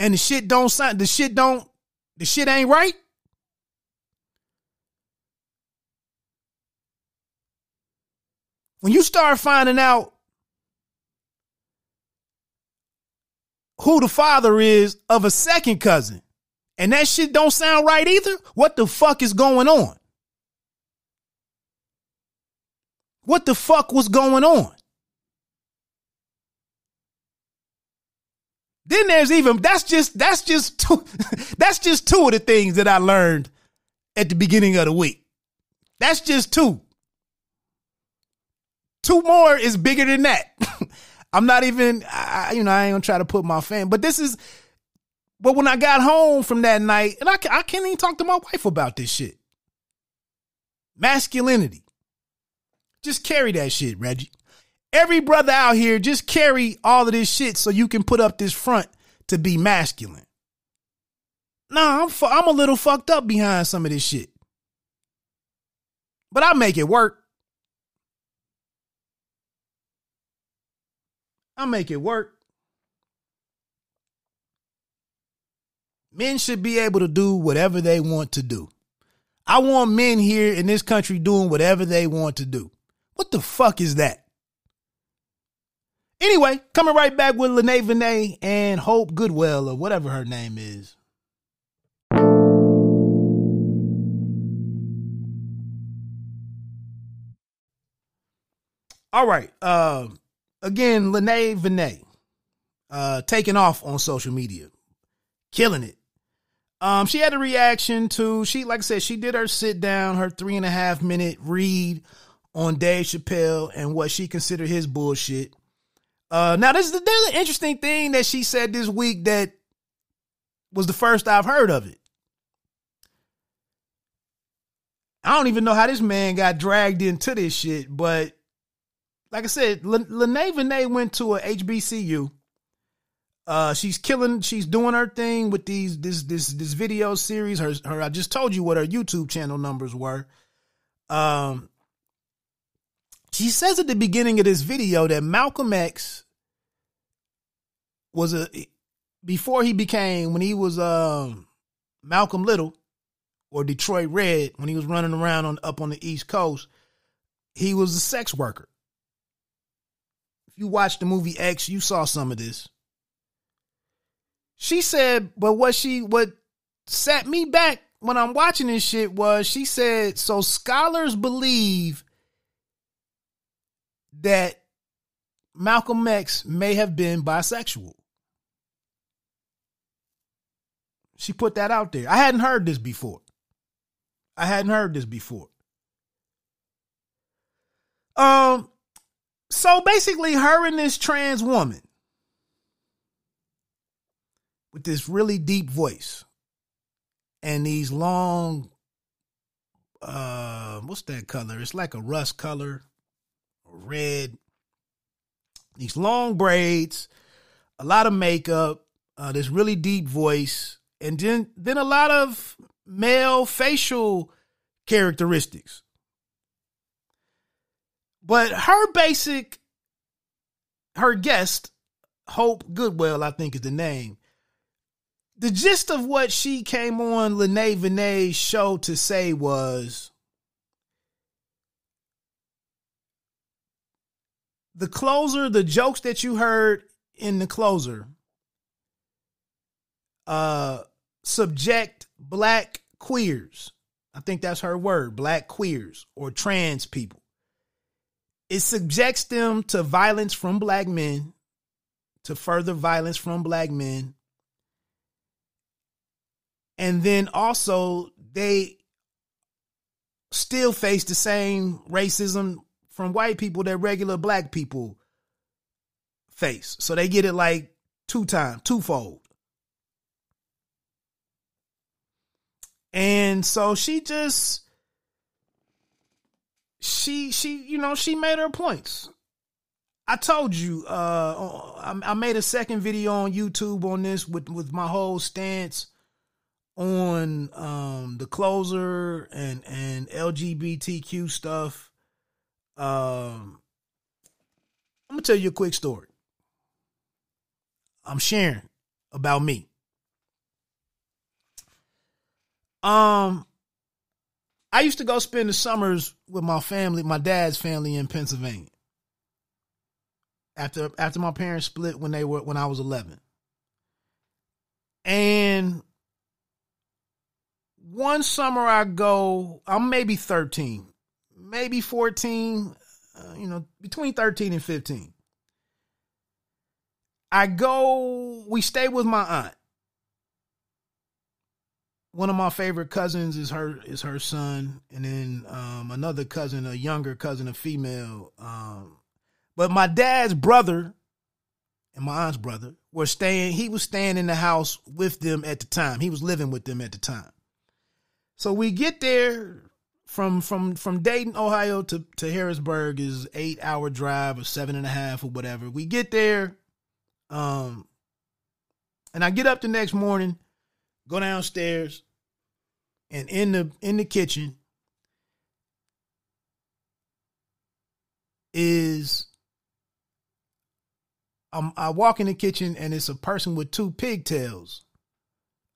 and the shit don't sound, the shit don't, the shit ain't right. When you start finding out who the father is of a second cousin. And that shit don't sound right either. What the fuck is going on? What the fuck was going on? Then there's even that's just that's just two that's just two of the things that I learned at the beginning of the week. That's just two. Two more is bigger than that. I'm not even, I, you know, I ain't gonna try to put my fan, but this is, but when I got home from that night, and I, I can't even talk to my wife about this shit. Masculinity. Just carry that shit, Reggie. Every brother out here, just carry all of this shit so you can put up this front to be masculine. Nah, I'm fu- I'm a little fucked up behind some of this shit. But I make it work. I make it work. Men should be able to do whatever they want to do. I want men here in this country doing whatever they want to do. What the fuck is that? Anyway, coming right back with Lynae Vanee and Hope Goodwell or whatever her name is. All right. Uh, again, Lynae Vanee, uh, taking off on social media, killing it. Um, she had a reaction to she, like I said, she did her sit down, her three and a half minute read on Dave Chappelle and what she considered his bullshit. Uh, now this is there's an interesting thing that she said this week that was the first I've heard of it. I don't even know how this man got dragged into this shit, but like I said, L- Lynae Vanee went to a HBCU. Uh, she's killing. She's doing her thing with these this this this video series. Her her. I just told you what her YouTube channel numbers were. Um, she says at the beginning of this video that Malcolm X was a before he became when he was um Malcolm Little or Detroit Red when he was running around on up on the East Coast, he was a sex worker. If you watched the movie X, you saw some of this. She said, but what she what set me back when I'm watching this shit was she said, so scholars believe that Malcolm X may have been bisexual. She put that out there. I hadn't heard this before. I hadn't heard this before. Um, so basically, her and this trans woman with this really deep voice and these long, uh, what's that color? It's like a rust color, red. These long braids, a lot of makeup, uh, this really deep voice, and then then a lot of male facial characteristics. But her basic, her guest, Hope Goodwell, I think is the name. The gist of what she came on Lynae Vanee's show to say was the closer, the jokes that you heard in the closer, uh, subject black queers. I think that's her word, black queers or trans people it subjects them to violence from black men, to further violence from black men. And then also they still face the same racism from white people that regular black people face. So they get it like two times, twofold. And so she just she she you know she made her points. I told you uh I, I made a second video on YouTube on this with with my whole stance on um the closer and and LGBTQ stuff. Um I'm gonna tell you a quick story. I'm sharing about me. Um I used to go spend the summers with my family, my dad's family in Pennsylvania. After after my parents split when they were when I was 11. And one summer I go, I'm maybe 13, maybe 14, uh, you know, between 13 and 15. I go, we stay with my aunt one of my favorite cousins is her is her son, and then um, another cousin, a younger cousin, a female. Um, but my dad's brother and my aunt's brother were staying. He was staying in the house with them at the time. He was living with them at the time. So we get there from from from Dayton, Ohio to to Harrisburg is eight hour drive or seven and a half or whatever. We get there, um, and I get up the next morning go downstairs and in the in the kitchen is um, I walk in the kitchen and it's a person with two pigtails,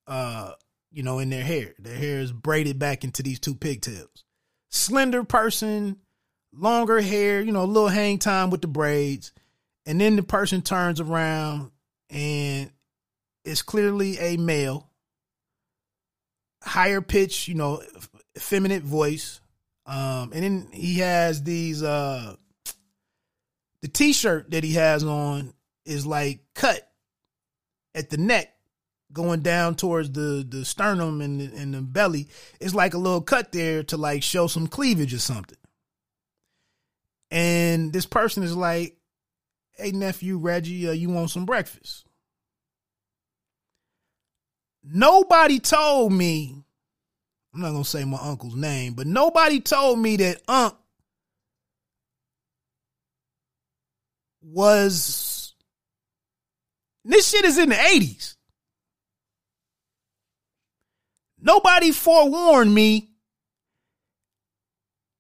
uh, you know, in their hair. Their hair is braided back into these two pigtails. Slender person, longer hair, you know, a little hang time with the braids. And then the person turns around and it's clearly a male higher pitch, you know, effeminate voice. Um, and then he has these uh the t-shirt that he has on is like cut at the neck going down towards the the sternum and the, and the belly it's like a little cut there to like show some cleavage or something and this person is like hey nephew reggie uh, you want some breakfast Nobody told me, I'm not to say my uncle's name, but nobody told me that Unc was. This shit is in the 80s. Nobody forewarned me.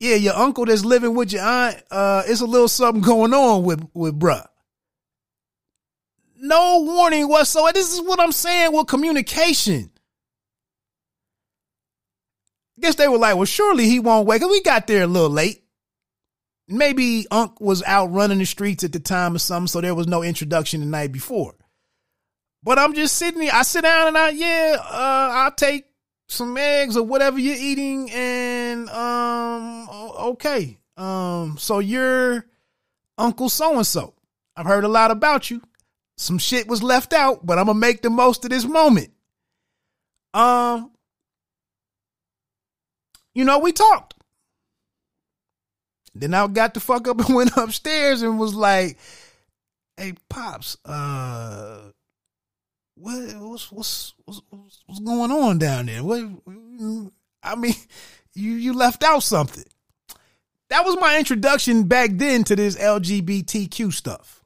Yeah, your uncle that's living with your aunt, uh, it's a little something going on with, with bruh no warning whatsoever. This is what I'm saying with communication. I guess they were like, well, surely he won't wake up. We got there a little late. Maybe Unc was out running the streets at the time or something, so there was no introduction the night before. But I'm just sitting here. I sit down and I, yeah, uh, I'll take some eggs or whatever you're eating, and um, okay. Um, so you're Uncle so and so. I've heard a lot about you some shit was left out, but I'm gonna make the most of this moment. Um, you know, we talked. Then I got the fuck up and went upstairs and was like, "Hey, pops, uh, what what's what's what's, what's going on down there? What I mean, you you left out something." That was my introduction back then to this LGBTQ stuff.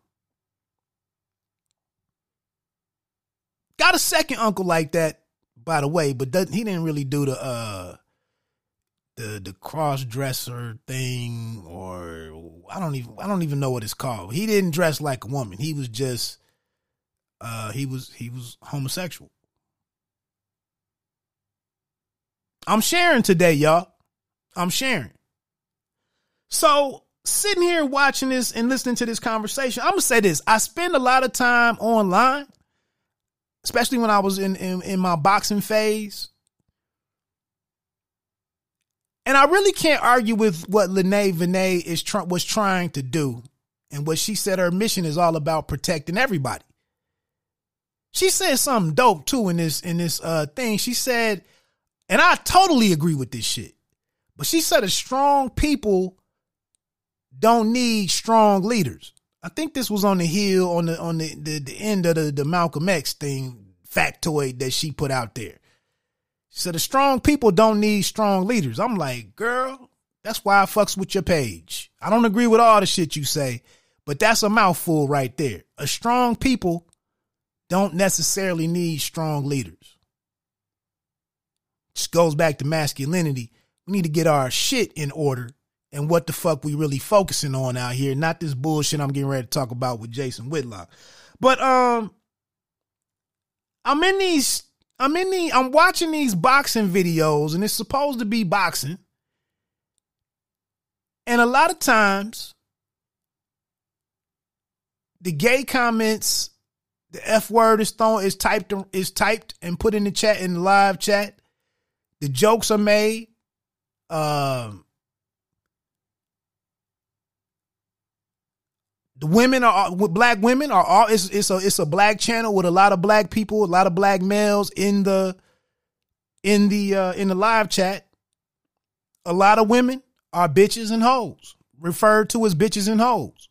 Got a second uncle like that, by the way, but he didn't really do the uh the the cross dresser thing or I don't even I don't even know what it's called. He didn't dress like a woman. He was just uh he was he was homosexual. I'm sharing today, y'all. I'm sharing. So sitting here watching this and listening to this conversation, I'm gonna say this. I spend a lot of time online especially when I was in, in, in my boxing phase. And I really can't argue with what Lynae Vanee is tr- was trying to do. And what she said her mission is all about protecting everybody. She said something dope too in this in this uh thing. She said, and I totally agree with this shit. But she said a strong people don't need strong leaders. I think this was on the hill on the on the, the, the end of the, the Malcolm X thing factoid that she put out there. She said the strong people don't need strong leaders. I'm like, girl, that's why I fucks with your page. I don't agree with all the shit you say, but that's a mouthful right there. A strong people don't necessarily need strong leaders. This goes back to masculinity. We need to get our shit in order and what the fuck we really focusing on out here, not this bullshit I'm getting ready to talk about with Jason Whitlock. But um I'm in these I'm in the I'm watching these boxing videos and it's supposed to be boxing. And a lot of times the gay comments, the F word is thrown is typed is typed and put in the chat in the live chat. The jokes are made. Um the women are black women are all it's, it's a it's a black channel with a lot of black people, a lot of black males in the in the uh, in the live chat. A lot of women are bitches and hoes, referred to as bitches and hoes.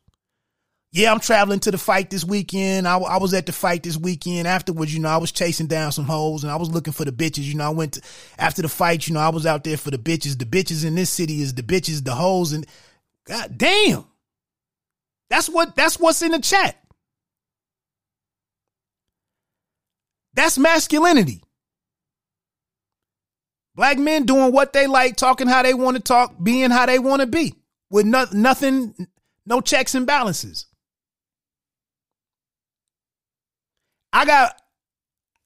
Yeah, I'm traveling to the fight this weekend. I, I was at the fight this weekend. Afterwards, you know, I was chasing down some hoes and I was looking for the bitches. You know, I went to, after the fight. You know, I was out there for the bitches. The bitches in this city is the bitches, the hoes, and god damn. That's what that's what's in the chat. That's masculinity. Black men doing what they like, talking how they want to talk, being how they want to be, with no, nothing, no checks and balances. I got,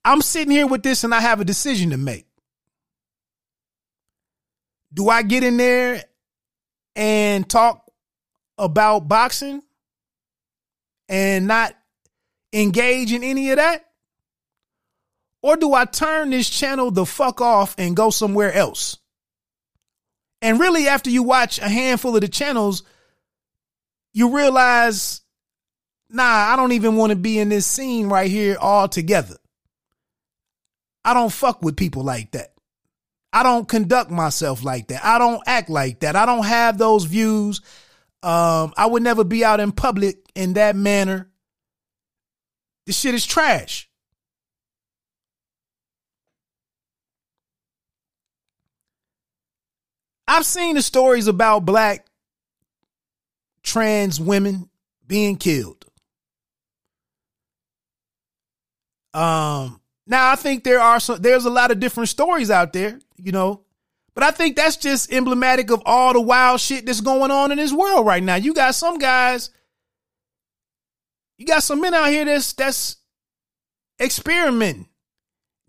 I'm sitting here with this and I have a decision to make. Do I get in there and talk about boxing and not engage in any of that? Or do I turn this channel the fuck off and go somewhere else? And really, after you watch a handful of the channels, you realize, nah, I don't even want to be in this scene right here all together. I don't fuck with people like that. I don't conduct myself like that. I don't act like that. I don't have those views um, I would never be out in public in that manner. This shit is trash. I've seen the stories about black trans women being killed. Um, now I think there are some there's a lot of different stories out there, you know. But I think that's just emblematic of all the wild shit that's going on in this world right now. You got some guys, you got some men out here that's that's experimenting.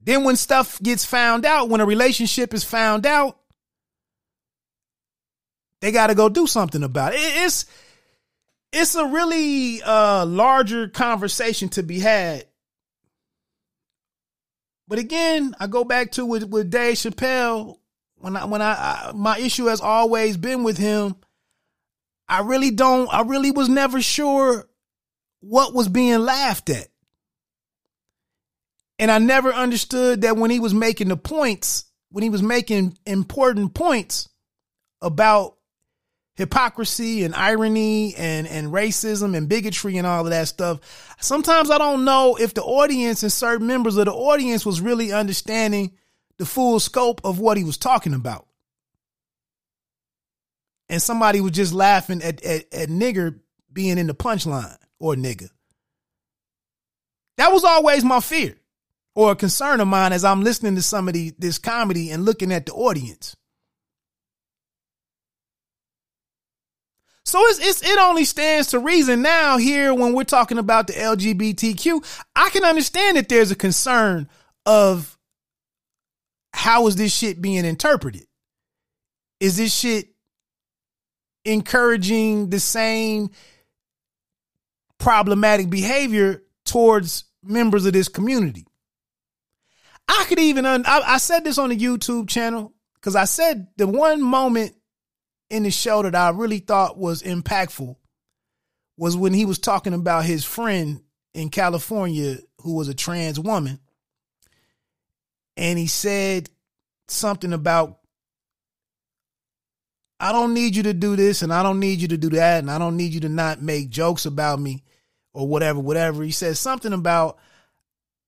Then when stuff gets found out, when a relationship is found out, they got to go do something about it. It's it's a really uh, larger conversation to be had. But again, I go back to with with Dave Chappelle when I when I, I my issue has always been with him. I really don't. I really was never sure what was being laughed at. And I never understood that when he was making the points, when he was making important points about hypocrisy and irony and, and racism and bigotry and all of that stuff, sometimes I don't know if the audience and certain members of the audience was really understanding the full scope of what he was talking about. And somebody was just laughing at, at, at nigger being in the punchline or nigga. That was always my fear or a concern of mine as I'm listening to some of the, this comedy and looking at the audience. So it's, it's, it only stands to reason now here when we're talking about the LGBTQ. I can understand that there's a concern of how is this shit being interpreted? Is this shit encouraging the same problematic behavior towards members of this community? I could even, I, I said this on the YouTube channel because I said the one moment in the show that I really thought was impactful was when he was talking about his friend in California who was a trans woman. And he said something about, I don't need you to do this and I don't need you to do that. And I don't need you to not make jokes about me or whatever, whatever. He said something about,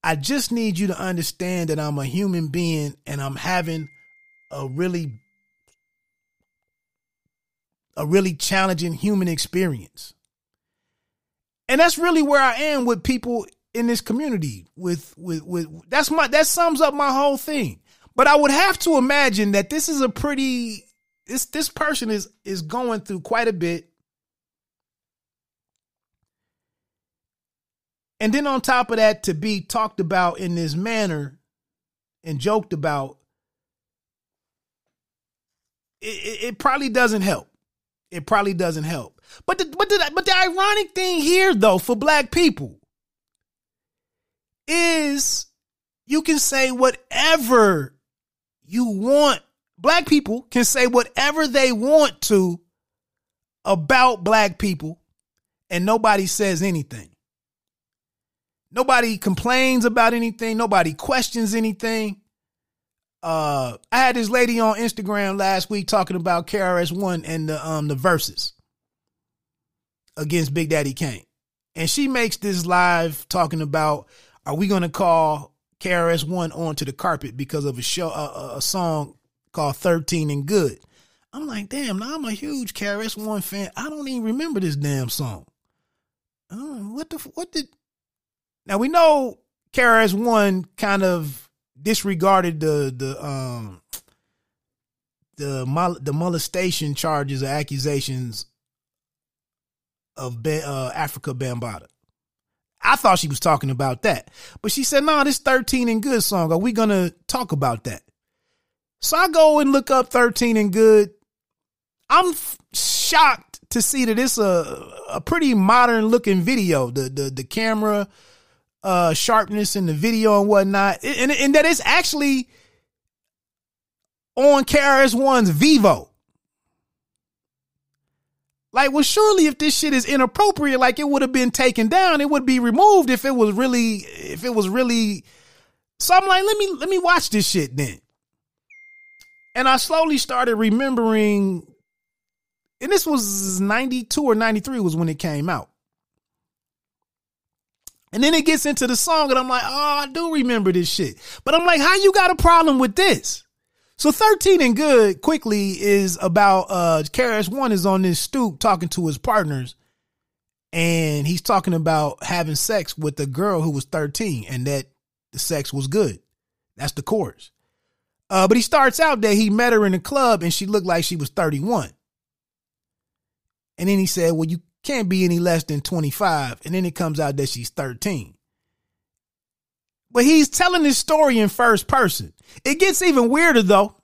I just need you to understand that I'm a human being and I'm having a really a really challenging human experience. And that's really where I am with people in this community with with with that's my that sums up my whole thing. But I would have to imagine that this is a pretty this this person is is going through quite a bit. And then on top of that to be talked about in this manner and joked about it, it probably doesn't help. It probably doesn't help. But the, but the, but the ironic thing here, though, for black people, is you can say whatever you want. Black people can say whatever they want to about black people, and nobody says anything. Nobody complains about anything. Nobody questions anything. Uh, I had this lady on Instagram last week talking about KRS One and the um the verses against Big Daddy Kane, and she makes this live talking about are we to call KRS One onto the carpet because of a show a song called Thirteen and Good. I'm like, damn, now I'm a huge KRS One fan. I don't even remember this damn song. what the what did? Now we know KRS One kind of disregarded the the um the the molestation charges or accusations of uh, Afrika Bambaataa. I thought she was talking about that, but she said, "No, nah, this 13 and Good song. Are we gonna talk about that?" So I go and look up 13 and Good. I'm f- shocked to see that it's a a pretty modern looking video. The the the camera uh, sharpness in the video and whatnot, and, and that it's actually on KRS One's Vevo. Like, well, surely if this shit is inappropriate, like it would have been taken down, it would be removed if it was really, if it was really. So I'm like, let me let me watch this shit then. And I slowly started remembering, and this was 92 or 93 was when it came out. And then it gets into the song, and I'm like, oh, I do remember this shit. But I'm like, how you got a problem with this? So 13 and Good quickly is about uh KRS One is on this stoop talking to his partners, and he's talking about having sex with a girl who was 13 and that the sex was good. That's the chorus. Uh, but he starts out that he met her in a club and she looked like she was 31. And then he said, Well, you can't be any less than 25. And then it comes out that she's 13. But he's telling this story in first person. It gets even weirder though.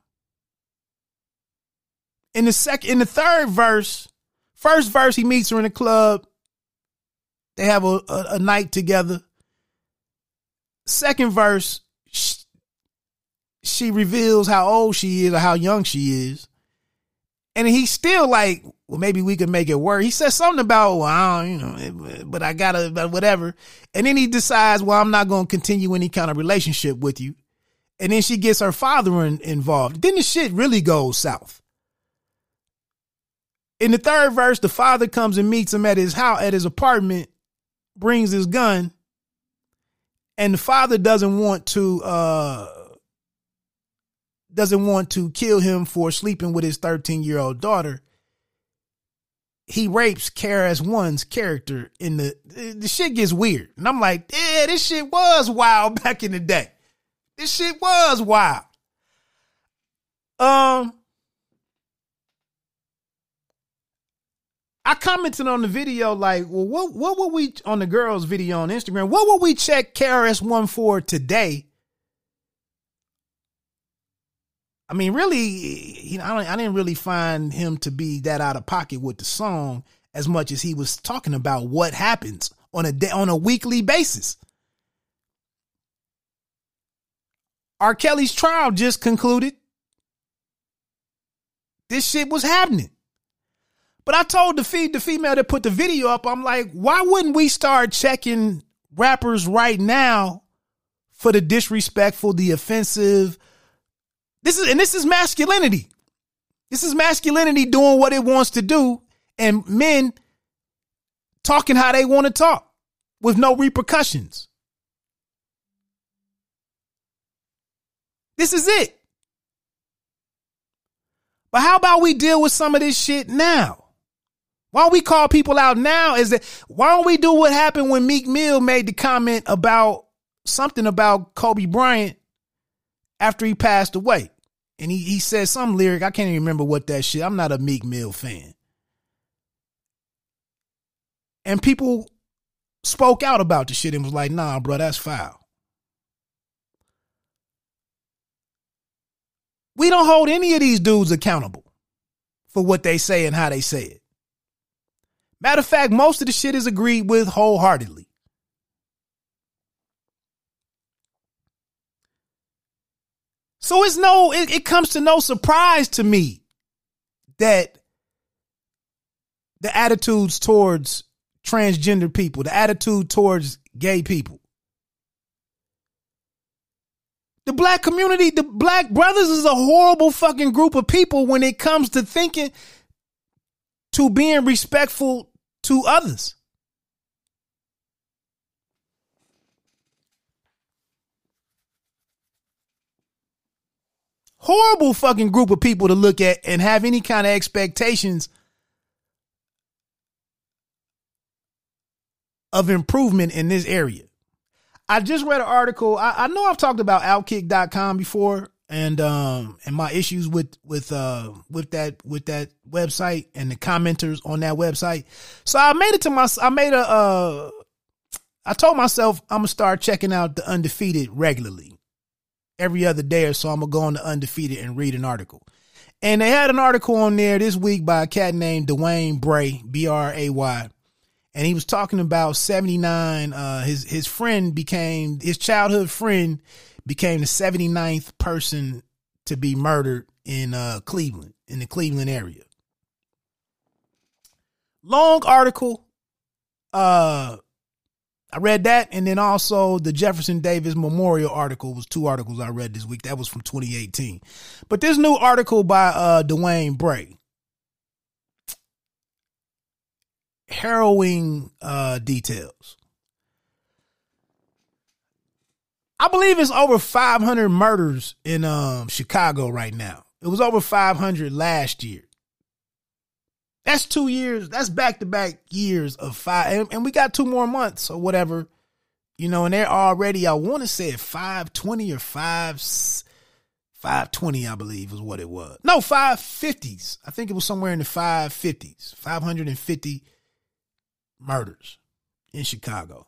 In the second, in the third verse, first verse, he meets her in a club. They have a, a, a night together. Second verse, she, she reveals how old she is or how young she is. And he's still like, well, maybe we could make it work. He says something about, well, I you know, but I gotta, but whatever. And then he decides, well, I'm not going to continue any kind of relationship with you. And then she gets her father in, involved. Then the shit really goes south. In the third verse, the father comes and meets him at his house, at his apartment, brings his gun, and the father doesn't want to, uh, doesn't want to kill him for sleeping with his 13 year old daughter he rapes KRS One's character in the the shit gets weird. And I'm like, yeah, this shit was wild back in the day. This shit was wild. Um I commented on the video like, well, what what would we on the girls' video on Instagram? What would we check KRS One for today I mean, really, you know, I, I didn't really find him to be that out of pocket with the song as much as he was talking about what happens on a day, on a weekly basis. R. Kelly's trial just concluded. this shit was happening. But I told the feed the female that put the video up, I'm like, why wouldn't we start checking rappers right now for the disrespectful, the offensive? This is and this is masculinity. This is masculinity doing what it wants to do, and men talking how they want to talk with no repercussions. This is it. But how about we deal with some of this shit now? Why don't we call people out now? Is that why don't we do what happened when Meek Mill made the comment about something about Kobe Bryant after he passed away? And he, he said some lyric. I can't even remember what that shit. I'm not a Meek Mill fan. And people spoke out about the shit and was like, nah, bro, that's foul. We don't hold any of these dudes accountable for what they say and how they say it. Matter of fact, most of the shit is agreed with wholeheartedly. So it's no, it, it comes to no surprise to me that the attitudes towards transgender people, the attitude towards gay people. The black community, the black brothers is a horrible fucking group of people when it comes to thinking to being respectful to others. Horrible fucking group of people to look at and have any kind of expectations of improvement in this area. I just read an article. I, I know I've talked about outkick.com before and um and my issues with with uh with that with that website and the commenters on that website. So I made it to my I made a uh I told myself I'm gonna start checking out the undefeated regularly. Every other day or so I'm gonna go on the undefeated and read an article. And they had an article on there this week by a cat named Dwayne Bray, B R A Y and he was talking about 79 uh, his his friend became his childhood friend became the 79th person to be murdered in uh, Cleveland in the Cleveland area long article uh I read that and then also the Jefferson Davis Memorial article was two articles I read this week that was from 2018 but this new article by uh Dwayne Bray harrowing uh, details. I believe it's over 500 murders in um, Chicago right now. It was over 500 last year. That's two years. That's back to back years of five. And, and, we got two more months or whatever, you know, and they're already, I want to say 520 or 5, 520, I believe is what it was. No, 550s. I think it was somewhere in the 550s, 550 murders in Chicago.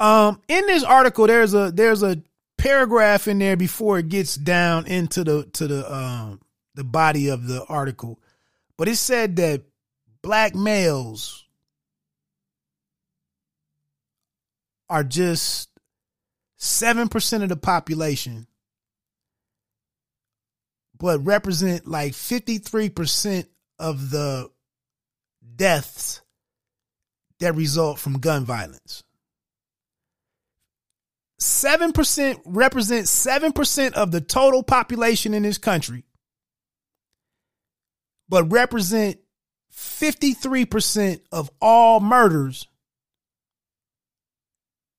Um, in this article, there's a there's a paragraph in there before it gets down into the to the um the body of the article, but it said that black males are just seven percent of the population, but represent like fifty three percent of the deaths that result from gun violence. 7% represents 7% of the total population in this country, but represent 53% of all murders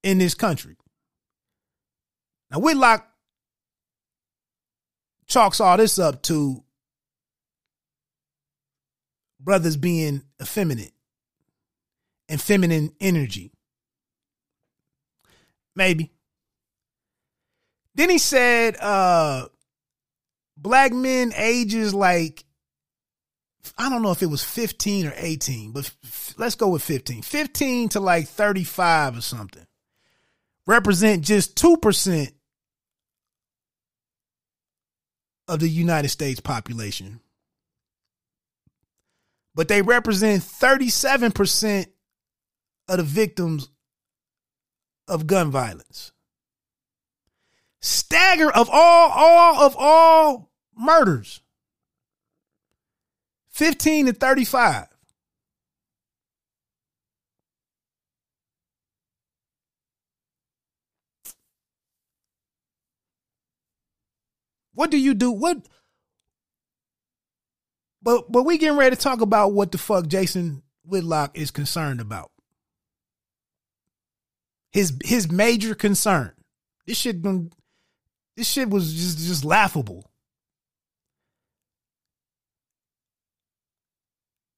in this country. Now, Whitlock chalks all this up to brothers being effeminate and feminine energy. Maybe. Then he said, uh, black men ages like, I don't know if it was 15 or 18, but f- let's go with 15. 15 to like 35 or something represent just 2% of the United States population but they represent 37% of the victims of gun violence. Stagger of all, all of all murders. 15 to 35. What do you do? What? But but we getting ready to talk about what the fuck Jason Whitlock is concerned about. His his major concern. This shit this shit was just just laughable.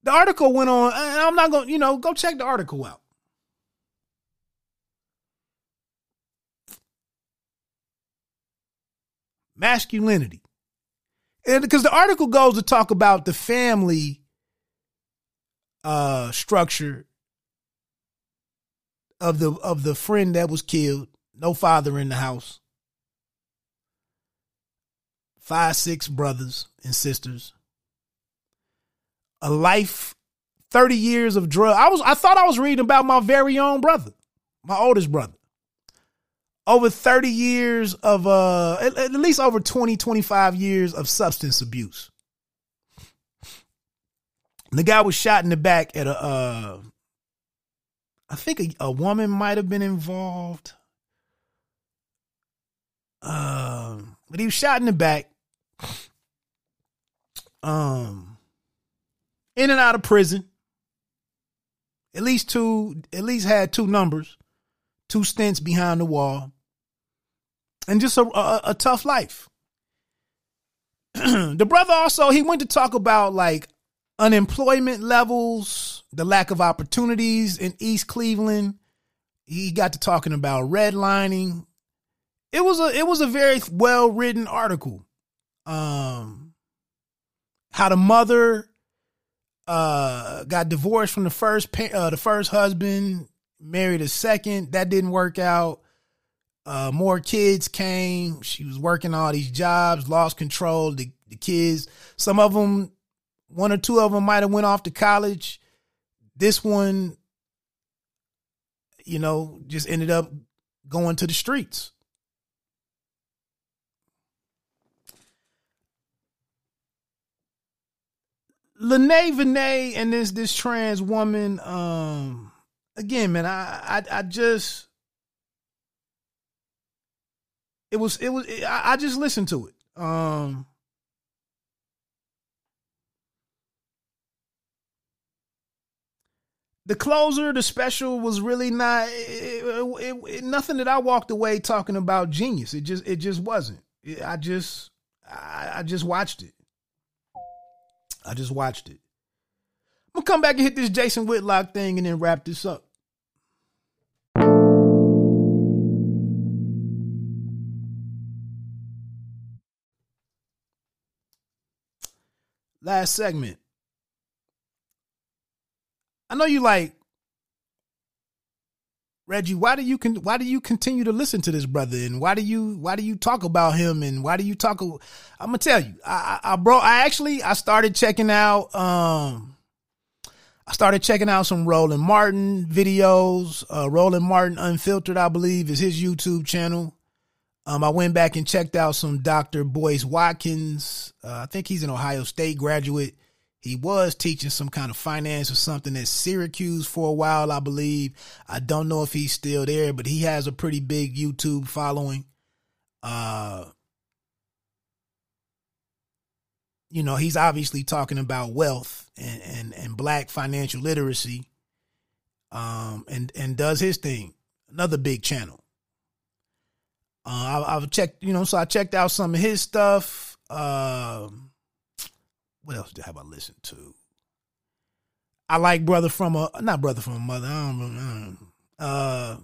The article went on, and I'm not going you know, go check the article out. Masculinity. And because the article goes to talk about the family uh structure of the of the friend that was killed, no father in the house. Five, six brothers and sisters a life 30 years of drug. I was I thought I was reading about my very own brother, my oldest brother. Over 30 years of uh at, at least over 20 25 years of substance abuse. The guy was shot in the back at a uh I think a, a woman might have been involved. Um, uh, but he was shot in the back. Um in and out of prison. At least two, at least had two numbers, two stints behind the wall, and just a, a, a tough life. the brother also he went to talk about like unemployment levels, the lack of opportunities in East Cleveland. He got to talking about redlining. It was a it was a very well written article. Um, how the mother uh, got divorced from the first uh, the first husband, married a second. That didn't work out. Uh, more kids came. She was working all these jobs, lost control. The, the kids, some of them, one or two of them might have went off to college. This one, you know, just ended up going to the streets. Lynae Vanee and this this trans woman, um, again, man, I I, I just it was it was it, I, I just listened to it. Um, the closer, the special was really not it, it, nothing that I walked away talking about genius. It just it just wasn't. I just I, I just watched it. I just watched it. I'm gonna come back and hit this Jason Whitlock thing and then wrap this up. Last segment. I know you like Reggie, why do you con- why do you continue to listen to this brother? And why do you why do you talk about him? And why do you talk I'm gonna tell you I, I, I bro I actually I started checking out um I started checking out some Roland Martin videos. Uh Roland Martin Unfiltered I believe is his YouTube channel. Um I went back and checked out some Dr. Boyce Watkins. Uh, I think he's an Ohio State graduate he was teaching some kind of finance or something at Syracuse for a while, I believe. I don't know if he's still there, but he has a pretty big YouTube following. Uh, you know, he's obviously talking about wealth and, and, and black financial literacy. Um, and, and does his thing. Another big channel. Uh, I, have checked, you know, so I checked out some of his stuff. Um, what else have I listened to? I like Brother from a not Brother from a Mother. I don't know. Uh,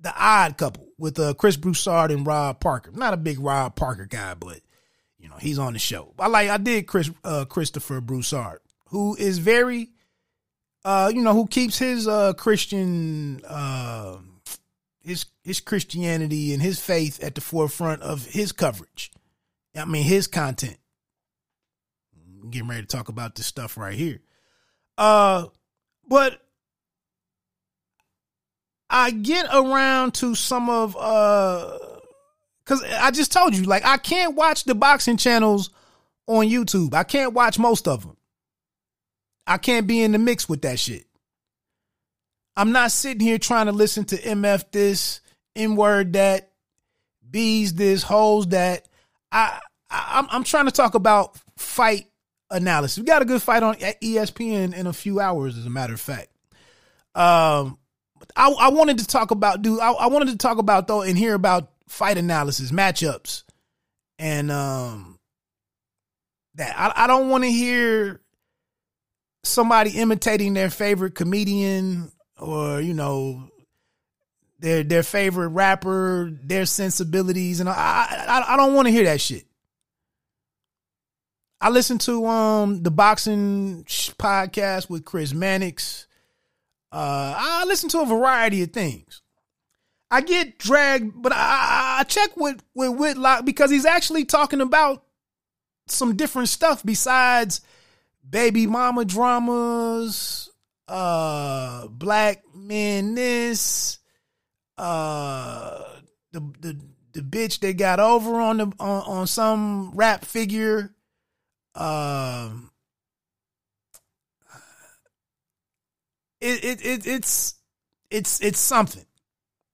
the Odd Couple with uh, Chris Broussard and Rob Parker. Not a big Rob Parker guy, but you know he's on the show. I like I did Chris uh, Christopher Broussard, who is very, uh, you know, who keeps his uh, Christian uh, his his Christianity and his faith at the forefront of his coverage. I mean his content getting ready to talk about this stuff right here. Uh, but I get around to some of uh Cause I just told you, like, I can't watch the boxing channels on YouTube. I can't watch most of them. I can't be in the mix with that shit. I'm not sitting here trying to listen to MF this, N word that, B's this, hoes that. I, I I'm, I'm trying to talk about fight analysis. We got a good fight on ESPN in a few hours, as a matter of fact. Um, I, I wanted to talk about, dude. I, I wanted to talk about though and hear about fight analysis, matchups, and um, that I, I don't want to hear somebody imitating their favorite comedian or you know their their favorite rapper, their sensibilities, and I I, I don't want to hear that shit. I listen to um the boxing podcast with Chris Mannix. Uh, I listen to a variety of things. I get dragged, but I, I check with with Whitlock because he's actually talking about some different stuff besides baby mama dramas, uh, black men this, uh, the the the bitch they got over on the on, on some rap figure, um. It, it, it it's it's it's something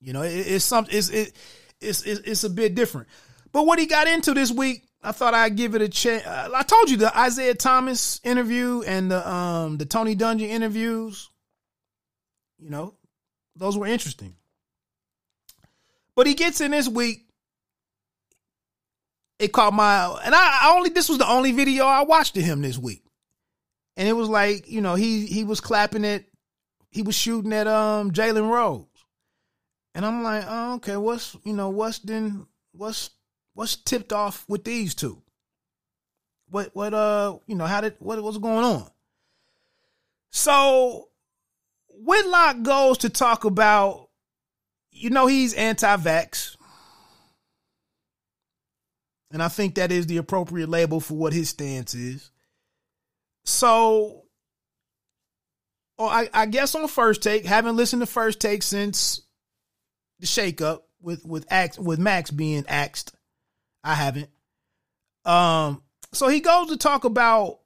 you know, it, it's something. It's it, it's it's a bit different. But what he got into this week, I thought I'd give it a chance. Uh, I told you the Isaiah Thomas interview and the um the Tony Dungy interviews. You know, those were interesting. But he gets in this week. It caught my and I, I only this was the only video I watched of him this week, and it was like you know he he was clapping it, he was shooting at um Jalen Rose. And I'm like, oh, okay, what's you know, what's then what's what's tipped off with these two? What what uh you know, how did what what's going on? So Whitlock goes to talk about, you know, he's anti-vax. And I think that is the appropriate label for what his stance is. So, or I, I guess on first take, haven't listened to first take since the shakeup with with Ax with Max being axed. I haven't. Um, so he goes to talk about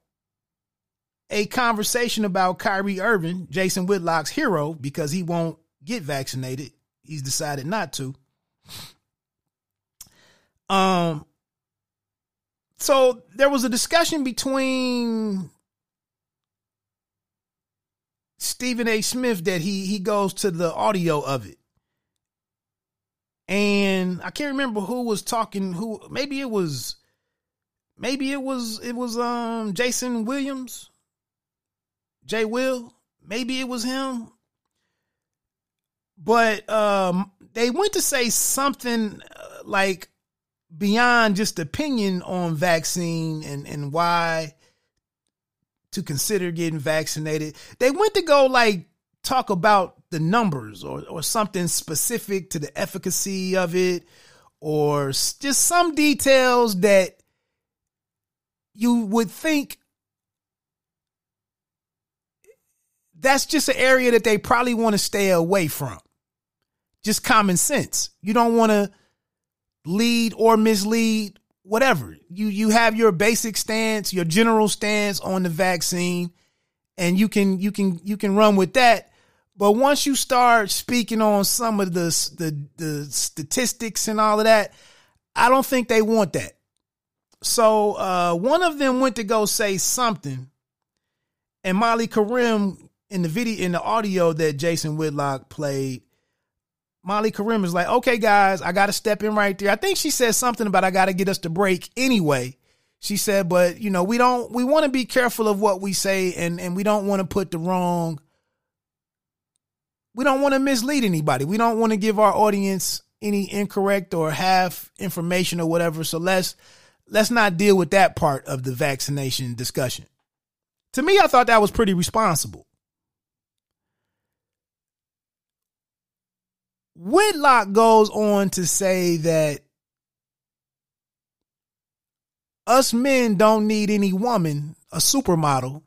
a conversation about Kyrie Irving, Jason Whitlock's hero, because he won't get vaccinated. He's decided not to. Um, so there was a discussion between Stephen A. Smith that he he goes to the audio of it and I can't remember who was talking. Who maybe it was, maybe it was it was um Jason Williams, Jay Will. Maybe it was him. But um, they went to say something uh, like beyond just opinion on vaccine and and why to consider getting vaccinated. They went to go like talk about the numbers or, or something specific to the efficacy of it or just some details that you would think that's just an area that they probably want to stay away from. Just common sense. You don't want to lead or mislead whatever. You you have your basic stance, your general stance on the vaccine and you can you can you can run with that but once you start speaking on some of the, the, the statistics and all of that, I don't think they want that. So uh, one of them went to go say something, and Molly Qerim in the video in the audio that Jason Whitlock played, Molly Qerim is like, "Okay, guys, I got to step in right there." I think she said something about I got to get us to break anyway. She said, "But you know, we don't. We want to be careful of what we say, and and we don't want to put the wrong." we don't want to mislead anybody. We don't want to give our audience any incorrect or half information or whatever. So let's let's not deal with that part of the vaccination discussion. To me, I thought that was pretty responsible. Whitlock goes on to say that us men don't need any woman, a supermodel,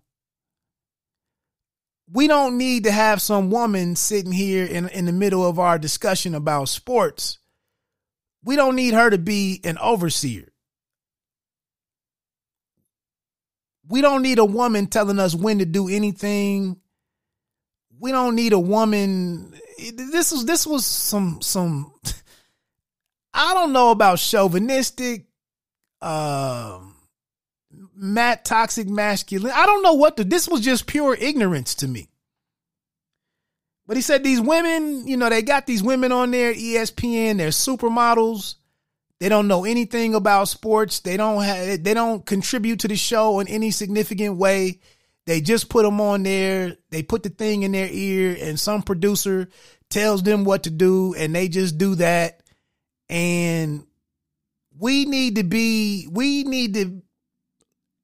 we don't need to have some woman sitting here in, in the middle of our discussion about sports. we don't need her to be an overseer. We don't need a woman telling us when to do anything. We don't need a woman. This was this was some some. I don't know about chauvinistic, um, mat toxic masculine. I don't know what the. This was just pure ignorance to me. But he said these women, you know, they got these women on there, ESPN, they're supermodels. They don't know anything about sports. They don't have, they don't contribute to the show in any significant way. They just put them on there. They put the thing in their ear and some producer tells them what to do and they just do that. And we need to be, we need to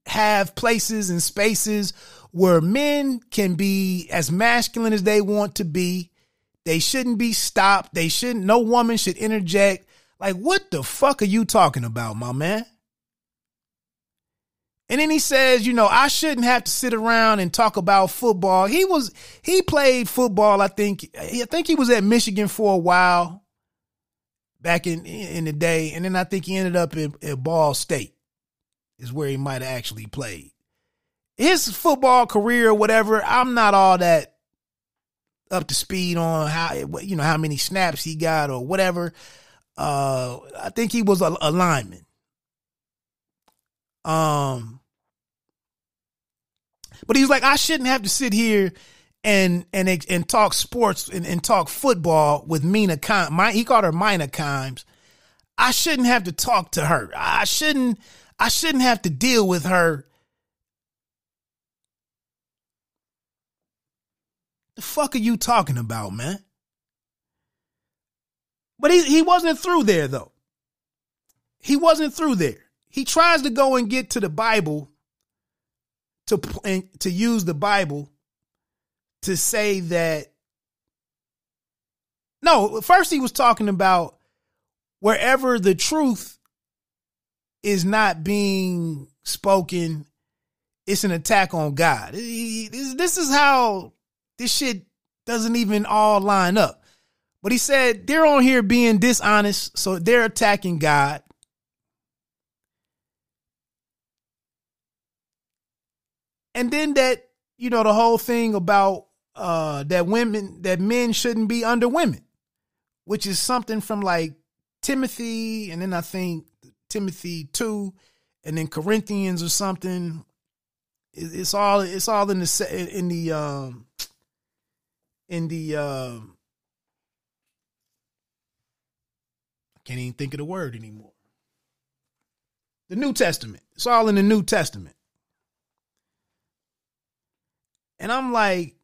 have places and spaces where men can be as masculine as they want to be. They shouldn't be stopped. They shouldn't, no woman should interject. Like, what the fuck are you talking about, my man? And then he says, you know, I shouldn't have to sit around and talk about football. He was, he played football, I think, I think he was at Michigan for a while back in, in the day. And then I think he ended up at Ball State is where he might have actually played his football career, or whatever, I'm not all that up to speed on how you know how many snaps he got or whatever. Uh, I think he was a, a lineman. Um, but he's like, I shouldn't have to sit here and and and talk sports and, and talk football with Mina Kimes. My, he called her Mina Kimes. I shouldn't have to talk to her. I shouldn't. I shouldn't have to deal with her The fuck are you talking about, man? But he he wasn't through there though. He wasn't through there. He tries to go and get to the Bible to to use the Bible to say that no, first he was talking about wherever the truth is not being spoken, it's an attack on God. This is how this shit doesn't even all line up. But he said they're on here being dishonest, so they're attacking God. And then that, you know, the whole thing about uh that women that men shouldn't be under women, which is something from like Timothy, and then I think Timothy 2, and then Corinthians or something. It's all it's all in the in the um in the uh, I can't even think of the word anymore. The New Testament. It's all in the New Testament. And I'm like,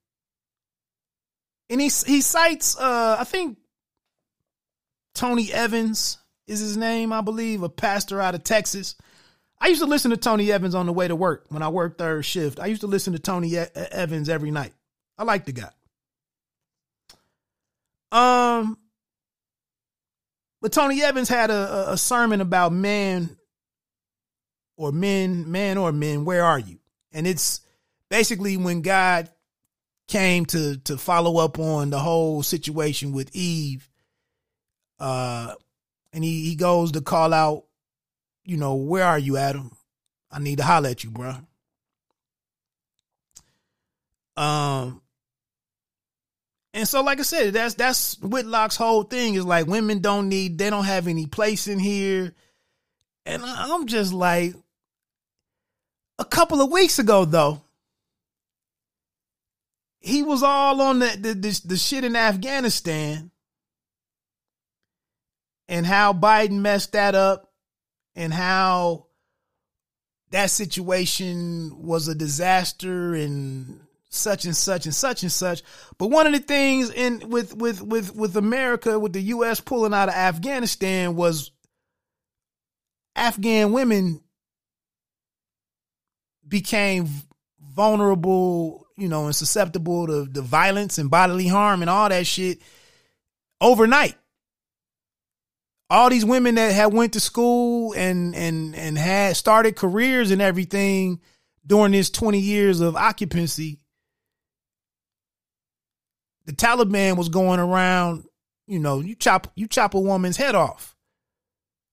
and he he cites uh I think Tony Evans is his name, I believe, a pastor out of Texas. I used to listen to Tony Evans on the way to work when I worked third shift. I used to listen to Tony Evans every night. I like the guy. Um, but Tony Evans had a, a sermon about man or men, man or men, where are you? And it's basically when God came to to follow up on the whole situation with Eve, uh, and he, he goes to call out, you know, where are you, Adam? I need to holler at you, bro. Um, and so, like I said, that's that's Whitlock's whole thing is like women don't need, they don't have any place in here. And I'm just like, a couple of weeks ago though, he was all on the the, the, shit in Afghanistan and how Biden messed that up and how that situation was a disaster and such and such and such and such. But one of the things in with with with with America, with the US pulling out of Afghanistan was Afghan women became vulnerable, you know, and susceptible to the violence and bodily harm and all that shit overnight. All these women that had went to school and and and had started careers and everything during this 20 years of occupancy the Taliban was going around, you know, you chop you chop a woman's head off.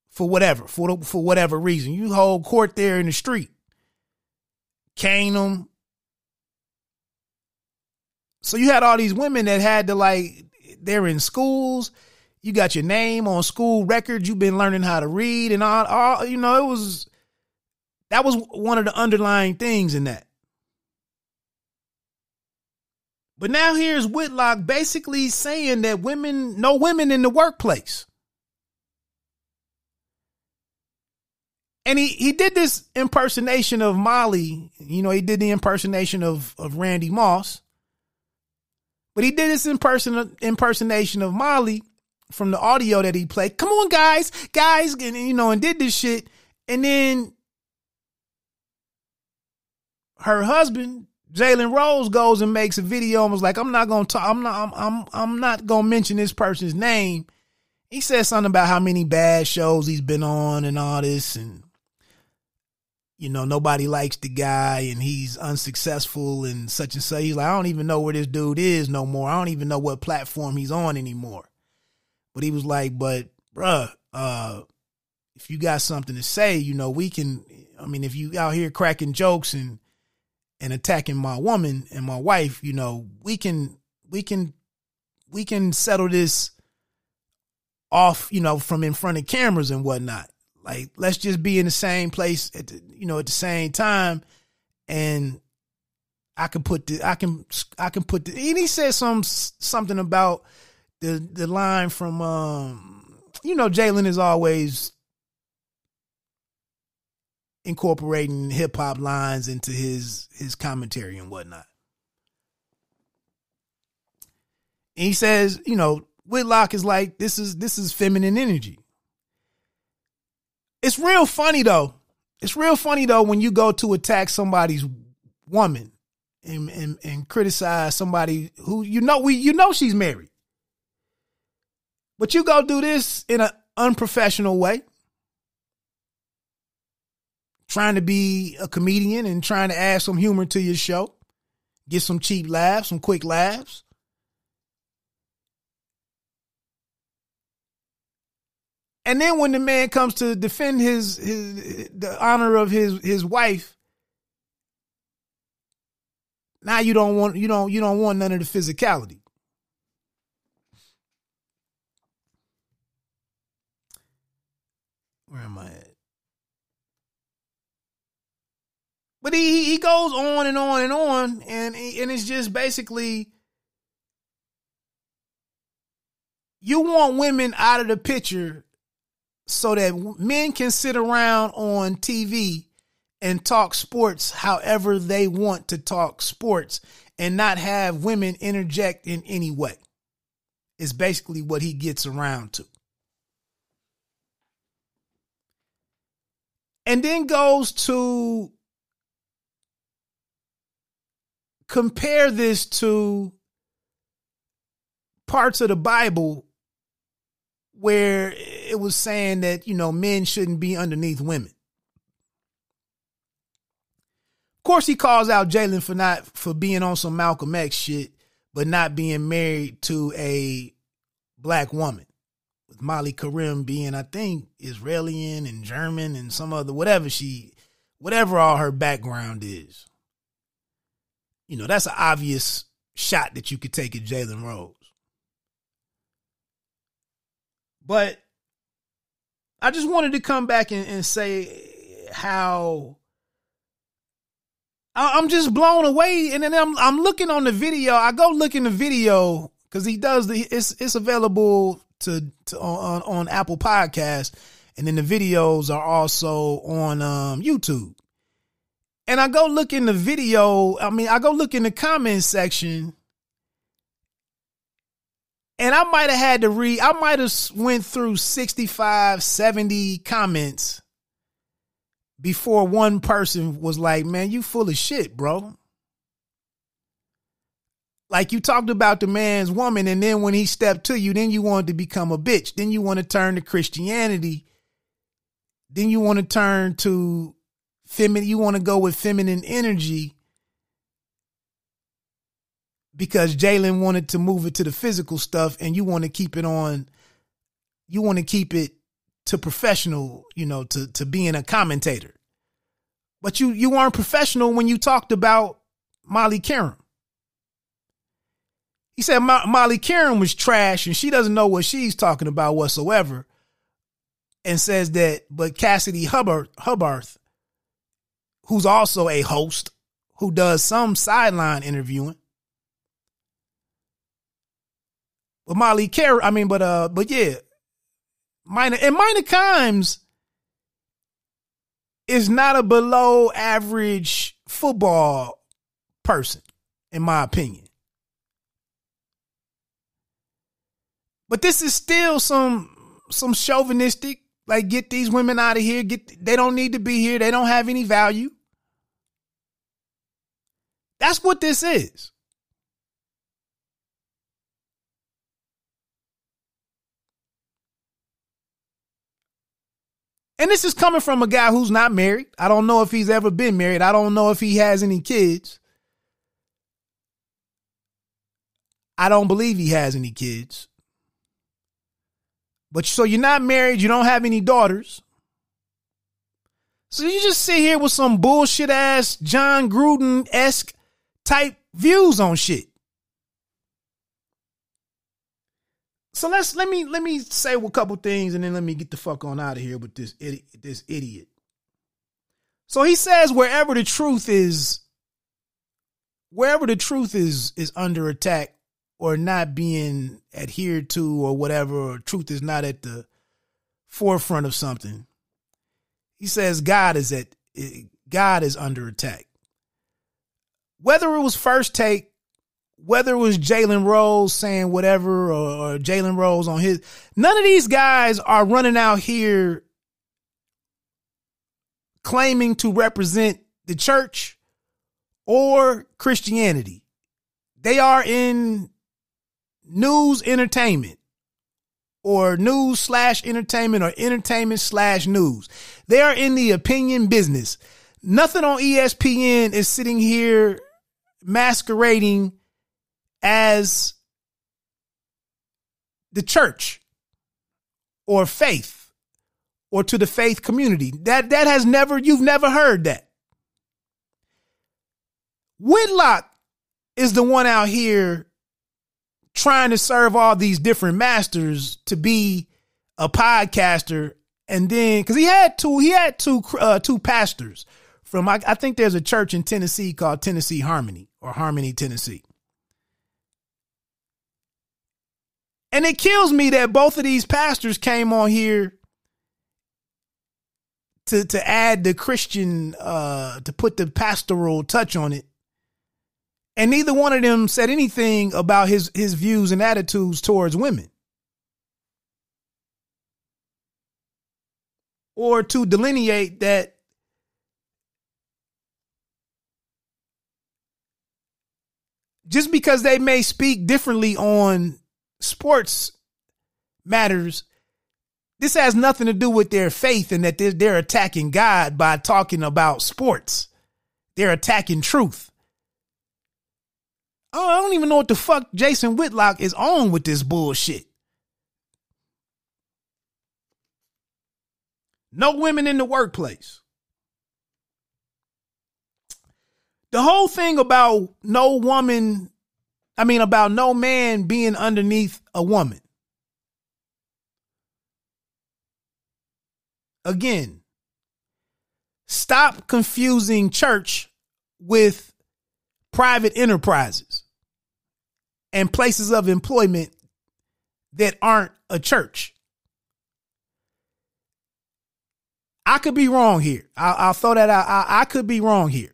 for whatever, for the for whatever reason. You hold court there in the street, cane them. So you had all these women that had to like they're in schools. You got your name on school records. You've been learning how to read and all. all you know, it was that was one of the underlying things in that. But now here's Whitlock basically saying that women, no women in the workplace. And he, he did this impersonation of Molly. You know, he did the impersonation of, of Randy Moss. But he did this imperson- impersonation of Molly from the audio that he played. Come on, guys, guys, and you know, and did this shit. And then her husband Jalen Rose goes and makes a video and was like, "I'm not gonna talk. I'm not. I'm. I'm. I'm not gonna mention this person's name." He said something about how many bad shows he's been on and all this, and you know nobody likes the guy, and he's unsuccessful and such and such. He's like, I don't even know where this dude is no more. I don't even know what platform he's on anymore. But he was like, "But, bruh, uh, if you got something to say, you know, we can. I mean, if you out here cracking jokes and." and attacking my woman and my wife, you know, we can we can we can settle this off, you know, from in front of cameras and whatnot. Like, let's just be in the same place at the, you know, at the same time, and I can put the I can I can put the and he said some something about the the line from um you know Jalen is always incorporating hip hop lines into his his commentary and whatnot. And he says, you know, Whitlock is like, this is this is feminine energy. It's real funny though. It's real funny though when you go to attack somebody's woman and and, and criticize somebody who you know we you know she's married. But you go do this in an unprofessional way trying to be a comedian and trying to add some humor to your show, get some cheap laughs, some quick laughs. And then when the man comes to defend his his the honor of his his wife, now you don't want you don't you don't want none of the physicality. Where am I at? But he he goes on and on and on, and and it's just basically you want women out of the picture so that men can sit around on TV and talk sports however they want to talk sports and not have women interject in any way. Is basically what he gets around to. And then goes to compare this to parts of the Bible where it was saying that, you know, men shouldn't be underneath women. Of course, he calls out Jalen for not for being on some Malcolm X shit, but not being married to a black woman. With Molly Qerim being, I think, Israeli and German and some other whatever she whatever all her background is. You know, that's an obvious shot that you could take at Jalen Rose. But I just wanted to come back and, and say how I, I'm just blown away. And then I'm I'm looking on the video. I go look in the video because he does the it's it's available to, to on on Apple Podcast, and then the videos are also on um, YouTube. And I go look in the video, I mean, I go look in the comments section. And I might have had to read, I might have went through 65, 70 comments before one person was like, man, you full of shit, bro. Like you talked about the man's woman, and then when he stepped to you, then you wanted to become a bitch. Then you want to turn to Christianity. Then you want to turn to feminine, you want to go with feminine energy because Jalen wanted to move it to the physical stuff and you want to keep it on, you want to keep it to professional, you know, to to being a commentator. But you you weren't professional when you talked about Molly Qerim. He said Molly Qerim was trash and she doesn't know what she's talking about whatsoever. And says that, but Cassidy Hubbard, Hubbarth, who's also a host, who does some sideline interviewing. Molly Qerim, I mean, but uh, but yeah, Mina and Mina Kimes is not a below average football person, in my opinion. But this is still some some chauvinistic, like get these women out of here. Get they don't need to be here. They don't have any value. That's what this is. And this is coming from a guy who's not married. I don't know if he's ever been married. I don't know if he has any kids. I don't believe he has any kids. But so you're not married, you don't have any daughters. So you just sit here with some bullshit ass Jon Gruden esque type views on shit. So let's let me let me say a couple things and then let me get the fuck on out of here with this idiot, this idiot. So he says wherever the truth is wherever the truth is is under attack, or not being adhered to or whatever, or truth is not at the forefront of something. He says God is at eh, God is under attack. Whether it was first take, whether it was Jalen Rose saying whatever or, or Jalen Rose on his, none of these guys are running out here claiming to represent the church or Christianity. They are in news entertainment or news slash entertainment or entertainment slash news. They are in the opinion business. Nothing on ESPN is sitting here masquerading as the church or faith or to the faith community. That that has never you've never heard that. Whitlock is the one out here trying to serve all these different masters to be a podcaster and then because he had two he had two uh, two pastors from I, I, think there's a church in Tennessee called Tennessee Harmony or Harmony Tennessee. And it kills me that both of these pastors came on here to to add the Christian uh to put the pastoral touch on it and neither one of them said anything about his his views and attitudes towards women. Or to delineate that just because they may speak differently on sports matters, this has nothing to do with their faith and that they're, they're attacking God by talking about sports. They're attacking truth. Oh, I don't even know what the fuck Jason Whitlock is on with this bullshit. No women in the workplace. The whole thing about no woman, I mean, about no man being underneath a woman. Again, stop confusing church with private enterprises and places of employment that aren't a church. I could be wrong here. I'll, I'll throw that out. I, I could be wrong here.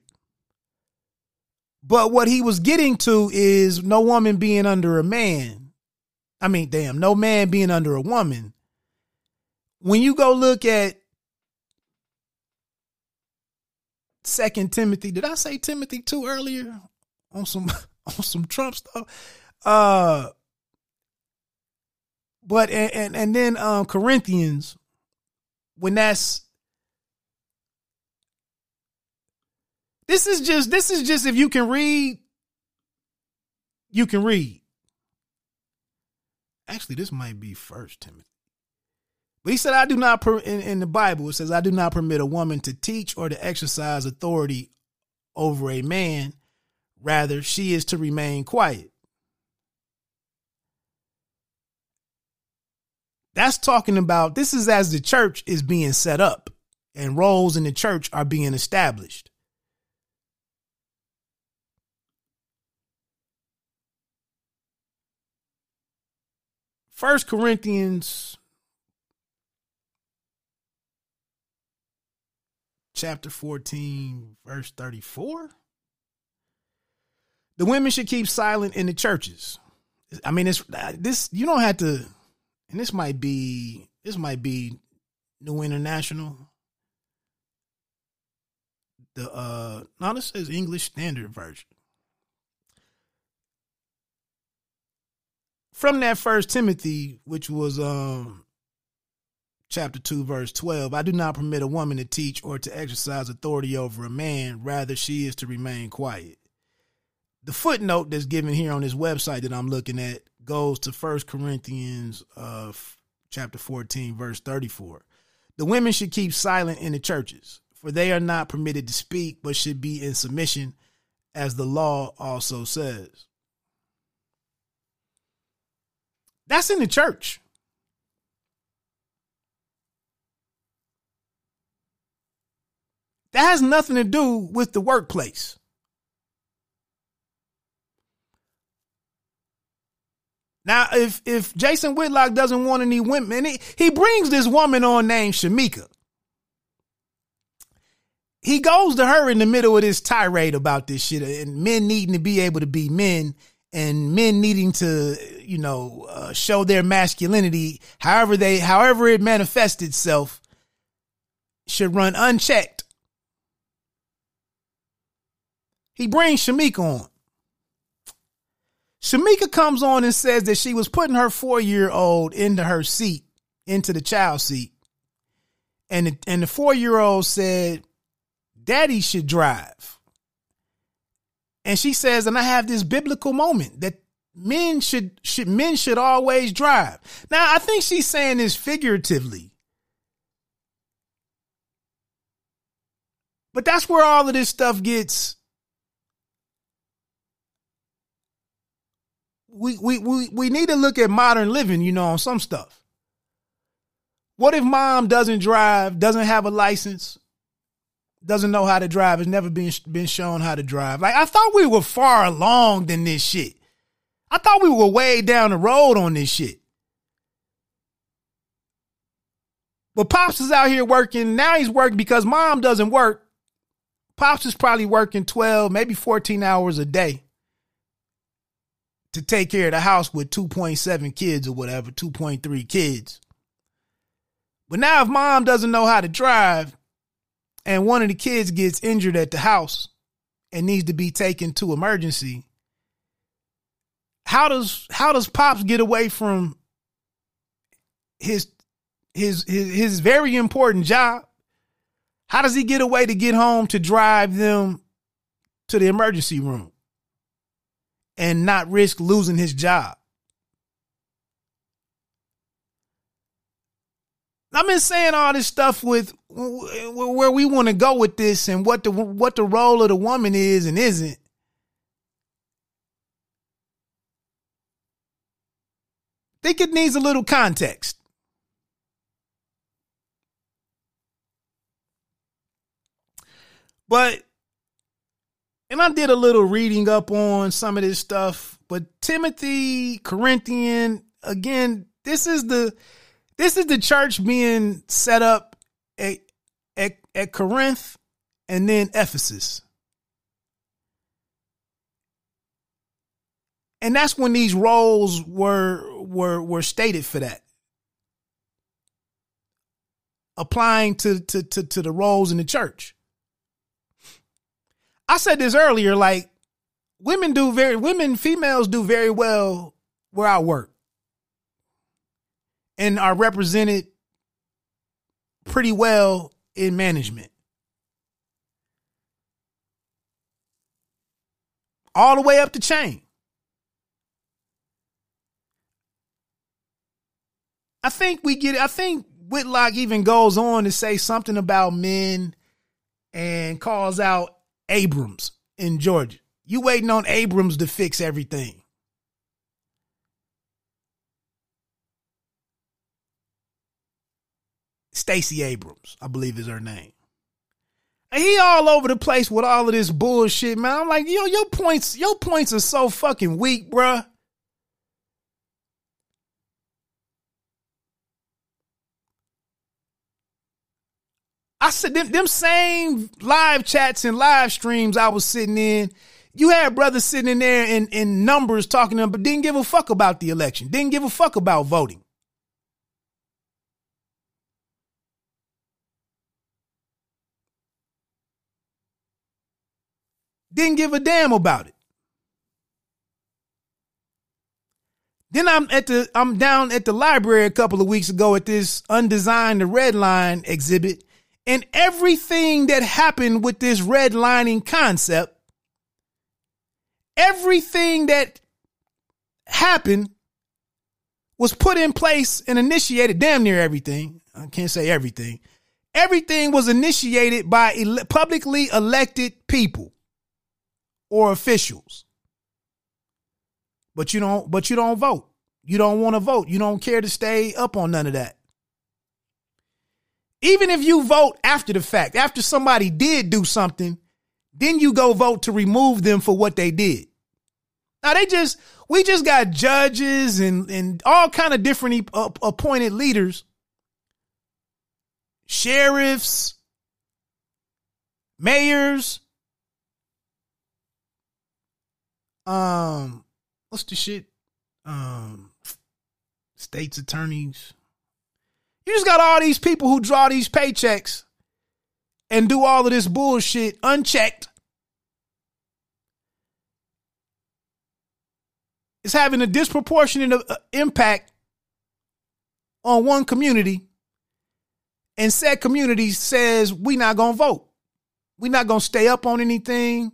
But what he was getting to is no woman being under a man. I mean, damn, no man being under a woman. When you go look at Second Timothy. Did I say Timothy too earlier on some on some Trump stuff? Uh but and and, and then um Corinthians when that's this is just this is just if you can read you can read. Actually, this might be first Timothy. But he said, I do not, in, in the Bible, it says, I do not permit a woman to teach or to exercise authority over a man. Rather, she is to remain quiet. That's talking about this is as the church is being set up and roles in the church are being established. First Corinthians chapter 14 verse 34 the women should keep silent in the churches. I mean it's this you don't have to and this might be this might be new international. The uh no this says english standard version from that first timothy which was um chapter 2 verse 12 i do not permit a woman to teach or to exercise authority over a man. Rather she is to remain quiet. The footnote that's given here on this website that i'm looking at goes to First corinthians uh, chapter 14 verse 34 the women should keep silent in the churches for they are not permitted to speak but should be in submission as the law also says that's in the church That has nothing to do with the workplace. Now, if if Jason Whitlock doesn't want any women, he, he brings this woman on named Shamika. He goes to her in the middle of this tirade about this shit and men needing to be able to be men and men needing to, you know, uh, show their masculinity, however they, however it manifests itself, should run unchecked He brings Shamika on. Shamika comes on and says that she was putting her four year old into her seat, into the child seat. And the, and the four year old said, Daddy should drive. And she says, and I have this biblical moment that men should, should men should always drive. Now I think she's saying this figuratively. But that's where all of this stuff gets we, we, we, we need to look at modern living, you know, on some stuff. What if mom doesn't drive, doesn't have a license, doesn't know how to drive, has never been been shown how to drive? Like I thought we were far along than this shit. I thought we were way down the road on this shit. But Pops is out here working. Now he's working because mom doesn't work. Pops is probably working 12, maybe 14 hours a day to take care of the house with 2.7 kids or whatever, 2.3 kids. But now if mom doesn't know how to drive and one of the kids gets injured at the house and needs to be taken to emergency, how does how does Pops get away from his his his, his very important job? How does he get away to get home to drive them to the emergency room? and not risk losing his job. I've been saying all this stuff with where we want to go with this and what the what the role of the woman is and isn't. I think it needs a little context. But and I did a little reading up on some of this stuff, but Timothy, Corinthian, again, this is the this is the church being set up at Corinth and then Ephesus. And that's when these roles were were were stated for that. Applying to to to, to the roles in the church. I said this earlier, like women do very women, females do very well where I work. And are represented pretty well in management. All the way up the chain. I think we get I think Whitlock even goes on to say something about men and calls out Abrams in Georgia. You waiting on Abrams to fix everything. Stacey Abrams, I believe is her name. And he all over the place with all of this bullshit, man. I'm like, yo, your points, your points are so fucking weak, bruh. I said them, them same live chats and live streams I was sitting in. You had brothers sitting in there in, in numbers talking to them, but didn't give a fuck about the election. Didn't give a fuck about voting. Didn't give a damn about it. Then I'm at the I'm down at the library a couple of weeks ago at this undesigned the red line exhibit and everything that happened with this redlining concept everything that happened was put in place and initiated damn near everything I can't say everything everything was initiated by ele- publicly elected people or officials. But you don't but you don't vote. You don't want to vote. You don't care to stay up on none of that. Even if you vote after the fact, after somebody did do something, then you go vote to remove them for what they did. Now they just we just got judges and and all kind of different uh, appointed leaders, sheriffs, mayors, um, what's the shit? Um, states attorneys. You just got all these people who draw these paychecks and do all of this bullshit unchecked. It's having a disproportionate uh, impact on one community, and said community says we not gonna vote. we not gonna stay up on anything.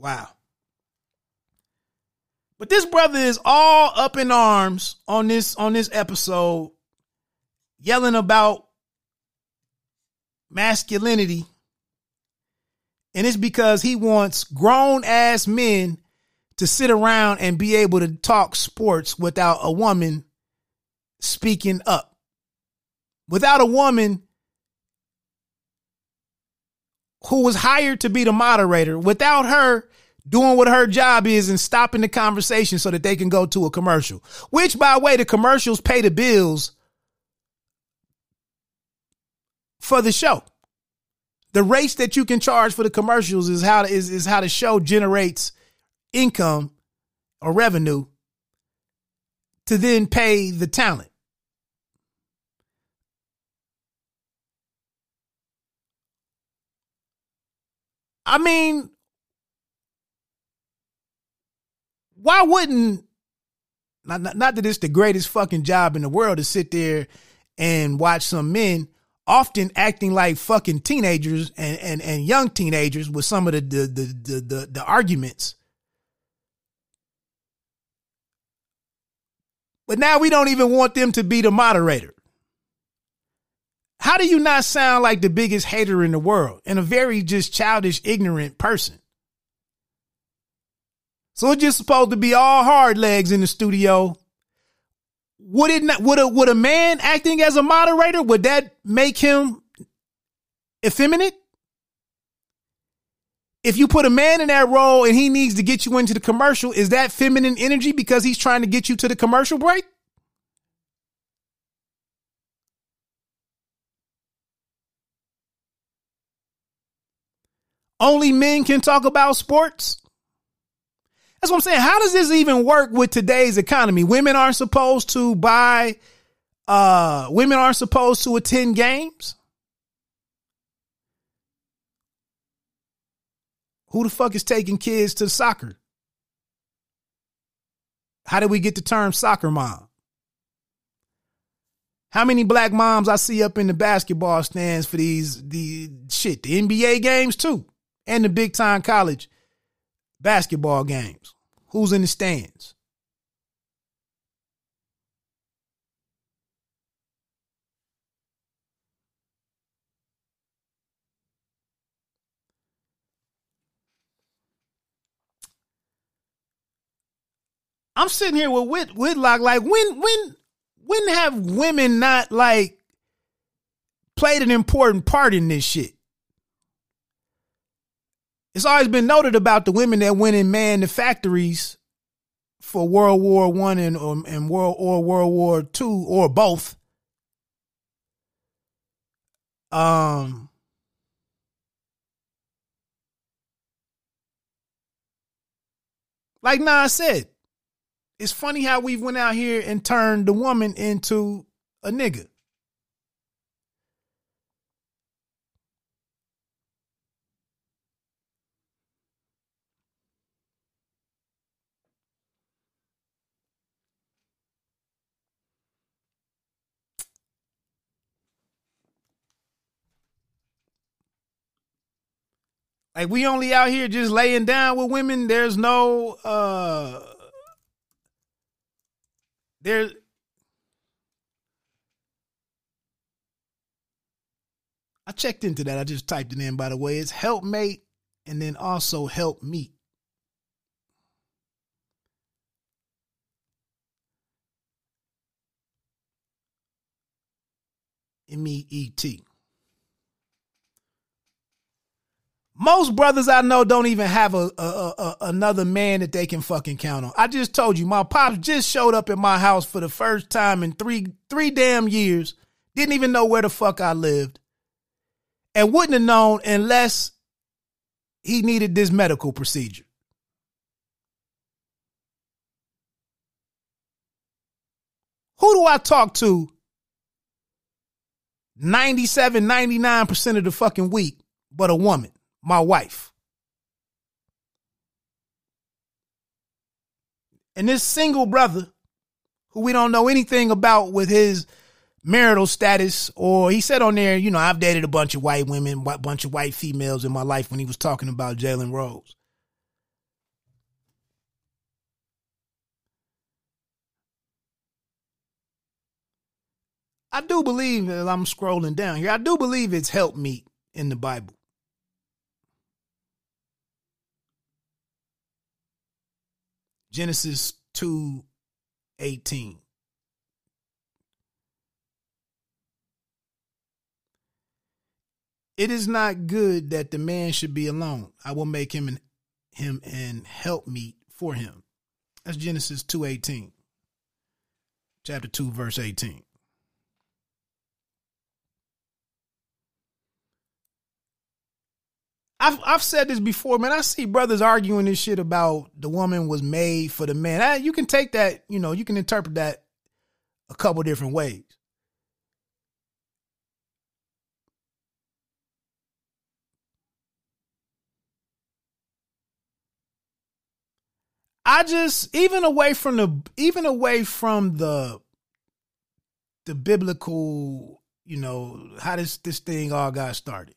Wow. But this brother is all up in arms on this on this episode, yelling about masculinity. And it's because he wants grown ass men to sit around and be able to talk sports without a woman speaking up. Without a woman who was hired to be the moderator, without her doing what her job is and stopping the conversation so that they can go to a commercial. Which, by the way, the commercials pay the bills for the show. The rates that you can charge for the commercials is how is, is how the show generates income or revenue to then pay the talent. I mean, why wouldn't not, not, not that it's the greatest fucking job in the world to sit there and watch some men often acting like fucking teenagers and, and, and young teenagers with some of the the, the the the the arguments. But now we don't even want them to be the moderator. How do you not sound like the biggest hater in the world and a very just childish, ignorant person? So it's just supposed to be all hard legs in the studio. Would it not, would a, would a man acting as a moderator, would that make him effeminate? If you put a man in that role and he needs to get you into the commercial, is that feminine energy because he's trying to get you to the commercial break? Only men can talk about sports? That's what I'm saying. How does this even work with today's economy? Women aren't supposed to buy, uh, women aren't supposed to attend games. Who the fuck is taking kids to soccer? How did we get the term soccer mom? How many black moms I see up in the basketball stands for these the shit, the NBA games too, and the big time college basketball games? Who's in the stands? I'm sitting here with Whit, Whitlock. Like when when when have women not like played an important part in this shit? It's always been noted about the women that went and manned the factories for World War One and um, and World or World War Two or both. Um. Like Nas said, it's funny how we went out here and turned the woman into a nigga. Like we only out here just laying down with women. There's no uh there I checked into that. I just typed it in by the way. It's helpmate and then also help meet. M E E T. Most brothers I know don't even have a, a, a, another man that they can fucking count on. I just told you, my pops just showed up at my house for the first time in three three damn years. Didn't even know where the fuck I lived, and wouldn't have known unless he needed this medical procedure. Who do I talk to 97, 99% of the fucking week but a woman? My wife. And this single brother, who we don't know anything about with his marital status, or he said on there, you know, I've dated a bunch of white women, a bunch of white females in my life when he was talking about Jalen Rose. I do believe, as I'm scrolling down here, I do believe it's help me in the Bible. Genesis 2 18. It is not good that the man should be alone. I will make him and him and help meet for him. That's Genesis 2:18. Chapter 2 verse 18. I've I've said this before, man. I see brothers arguing this shit about the woman was made for the man. I, you can take that, you know, you can interpret that a couple different ways. I just even away from the even away from the the biblical, you know, how this this thing all got started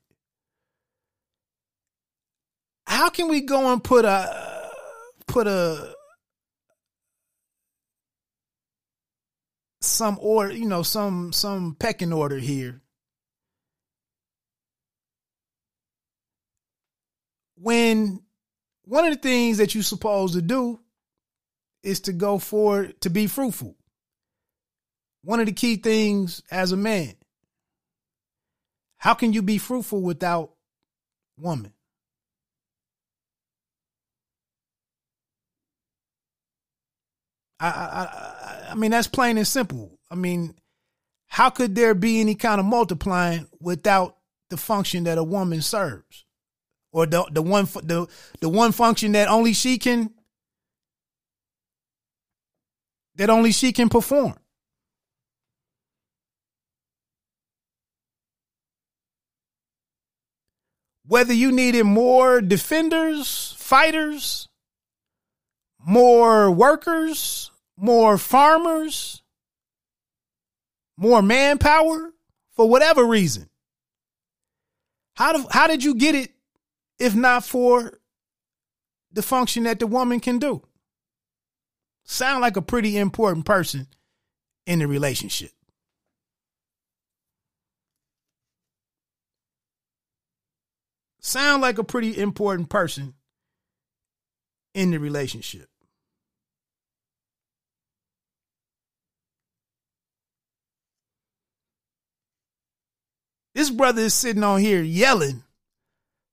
how can we go and put a put a some order, you know, some some pecking order here. When one of the things that you're supposed to do is to go for to be fruitful. One of the key things as a man. How can you be fruitful without woman? I, I, I mean, that's plain and simple. I mean, how could there be any kind of multiplying without the function that a woman serves, or the the one the the one function that only she can that only she can perform? Whether you needed more defenders, fighters, more workers, more farmers, more manpower for whatever reason. How do, how did you get it if not for the function that the woman can do. Sound like a pretty important person in the relationship. Sound like a pretty important person in the relationship. This brother is sitting on here yelling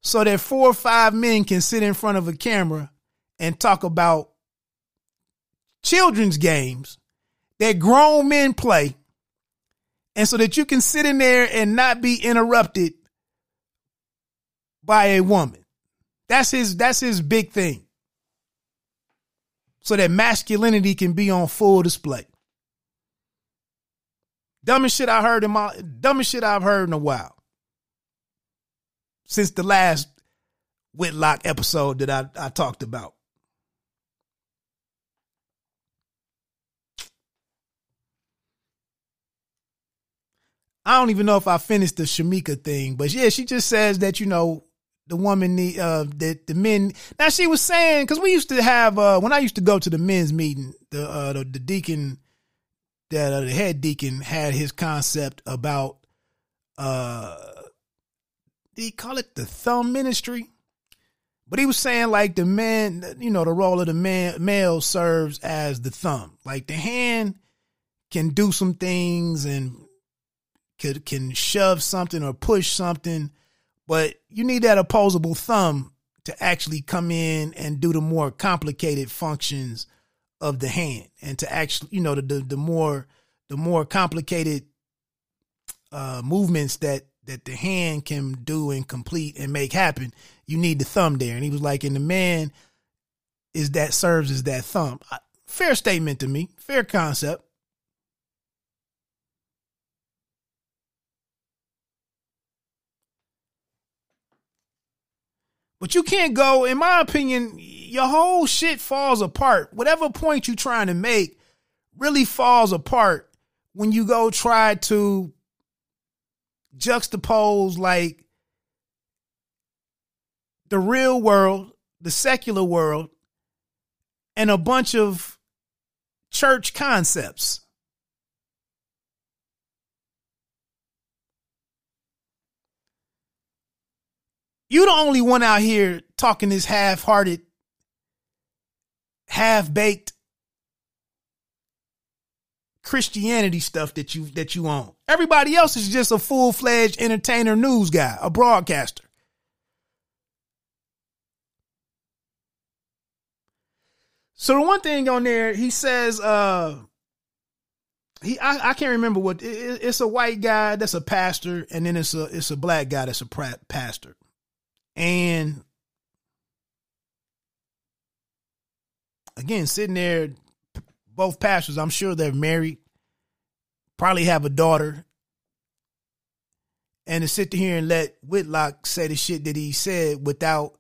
so that four or five men can sit in front of a camera and talk about children's games that grown men play. And so that you can sit in there and not be interrupted by a woman. That's his that's his big thing. So that masculinity can be on full display. Dumbest shit I heard in my dumbest shit I've heard in a while. Since the last Whitlock episode that I, I talked about. I don't even know if I finished the Shamika thing, but yeah, she just says that, you know, the woman need uh that the men now she was saying because we used to have uh when I used to go to the men's meeting, the uh the, the deacon that uh, the head deacon had his concept about uh did he call it the thumb ministry? But he was saying like the man, you know, the role of the man male serves as the thumb. Like the hand can do some things and could can shove something or push something, but you need that opposable thumb to actually come in and do the more complicated functions of the hand and to actually, you know, the the, the more the more complicated uh, movements that that the hand can do and complete and make happen, you need the thumb there. And he was like, and the man is that serves as that thumb. Fair statement to me. Fair concept. But you can't go, in my opinion, your whole shit falls apart. Whatever point you're trying to make really falls apart when you go try to juxtapose like the real world, the secular world, and a bunch of church concepts. You the only one out here talking this half-hearted, half-baked Christianity stuff that you that you own. Everybody else is just a full-fledged entertainer news guy, a broadcaster. So the one thing on there, he says, uh, he I, I can't remember what it, it's a white guy that's a pastor, and then it's a it's a black guy that's a pastor. And again, sitting there, both pastors, I'm sure they're married, probably have a daughter. And to sit here and let Whitlock say the shit that he said without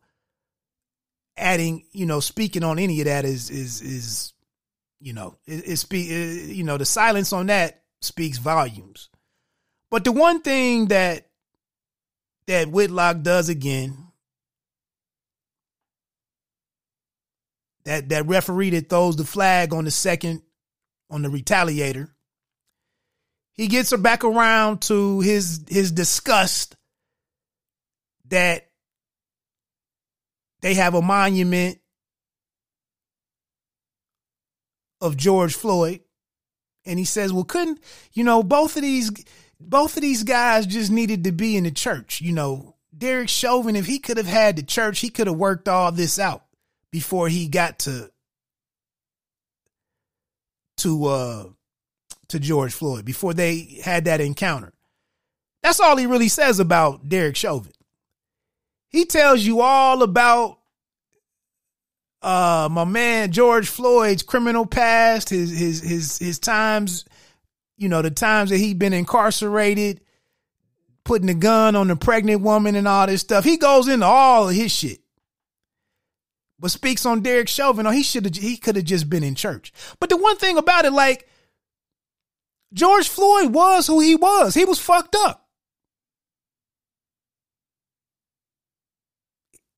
adding, you know, speaking on any of that is is is, you know, it, it speak, it, you know, the silence on that speaks volumes. But the one thing that that Whitlock does again. That that referee that throws the flag on the second on the retaliator. He gets her back around to his his disgust that they have a monument of George Floyd. And he says, well, couldn't, you know, both of these both of these guys just needed to be in the church. You know, Derek Chauvin, if he could have had the church, he could have worked all this out before he got to to uh to George Floyd, before they had that encounter. That's all he really says about Derek Chauvin. He tells you all about uh my man George Floyd's criminal past, his his his his times you know, the times that he'd been incarcerated, putting the gun on the pregnant woman and all this stuff. He goes into all of his shit. But speaks on Derek Chauvin, oh, he should have he could have just been in church. But the one thing about it, like George Floyd was who he was. He was fucked up.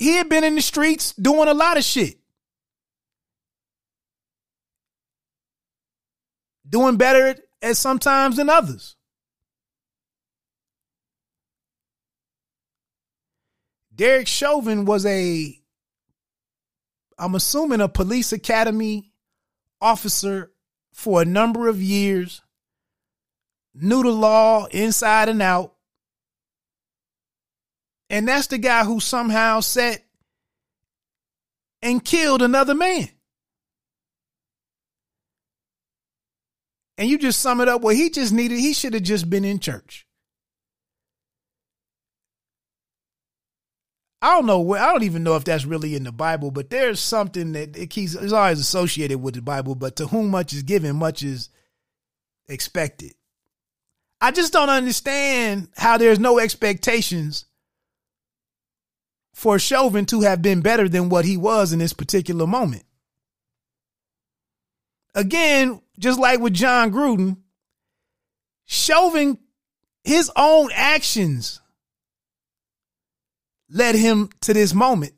he had been in the streets doing a lot of shit. Doing better at sometimes than others. Derek Chauvin was a, I'm assuming, a police academy officer for a number of years, knew the law inside and out. And that's the guy who somehow set and killed another man. And you just sum it up, well, he just needed, he should have just been in church. I don't know where I don't even know if that's really in the Bible, but there's something that it keeps is always associated with the Bible. But to whom much is given, much is expected. I just don't understand how there's no expectations for Chauvin to have been better than what he was in this particular moment. Again, just like with Jon Gruden, Chauvin, his own actions led him to this moment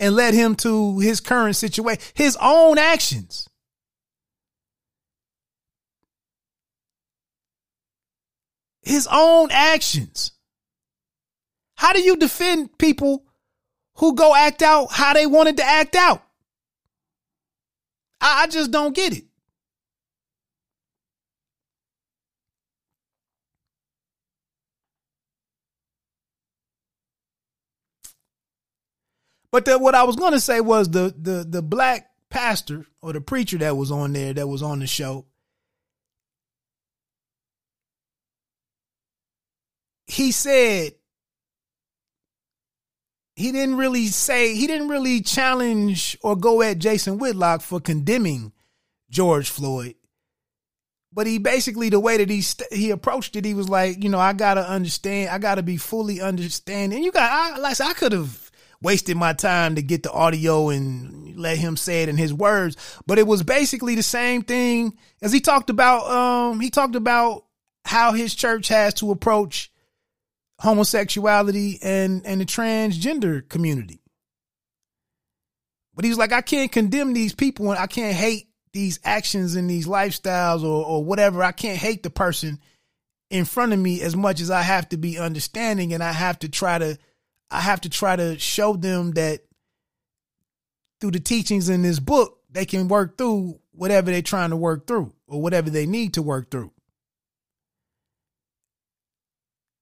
and led him to his current situation, his own actions. His own actions. How do you defend people who go act out how they wanted to act out? I, just don't get it. But the, what I was going to say was the the the black pastor or the preacher that was on there that was on the show. He said he didn't really say he didn't really challenge or go at Jason Whitlock for condemning George Floyd. But he basically the way that he st- he approached it, he was like, you know, I gotta understand, I gotta be fully understanding. You got, I, like I could have wasted my time to get the audio and let him say it in his words. But it was basically the same thing as he talked about. Um, he talked about how his church has to approach homosexuality and and the transgender community. But he was like, I can't condemn these people and I can't hate these actions and these lifestyles or or whatever. I can't hate the person in front of me as much as I have to be understanding and I have to try to I have to try to show them that through the teachings in this book, they can work through whatever they're trying to work through or whatever they need to work through.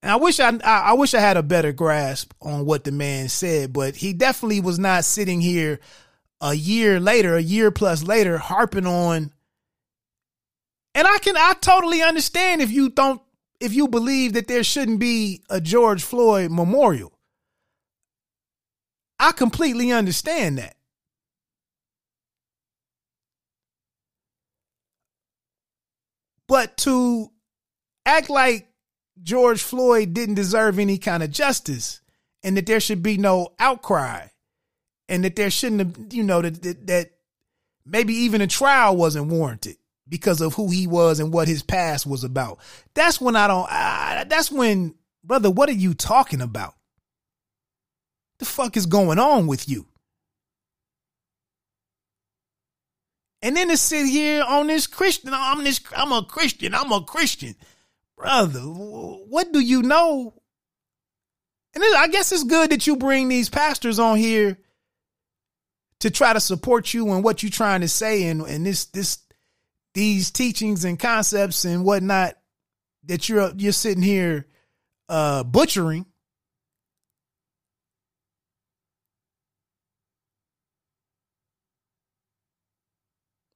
And I wish I, I wish I had a better grasp on what the man said, but he definitely was not sitting here a year later, a year plus later, harping on. And I can I totally understand if you don't if you believe that there shouldn't be a George Floyd memorial. I completely understand that. But to act like George Floyd didn't deserve any kind of justice and that there should be no outcry and that there shouldn't have, you know, that, that, that maybe even a trial wasn't warranted because of who he was and what his past was about. That's when I don't, I, that's when, brother, what are you talking about? The fuck is going on with you? And then to sit here on this Christian, I'm this, I'm a Christian, I'm a Christian. Brother, what do you know? And I guess it's good that you bring these pastors on here to try to support you and what you're trying to say and, and this this these teachings and concepts and whatnot that you're you're sitting here uh butchering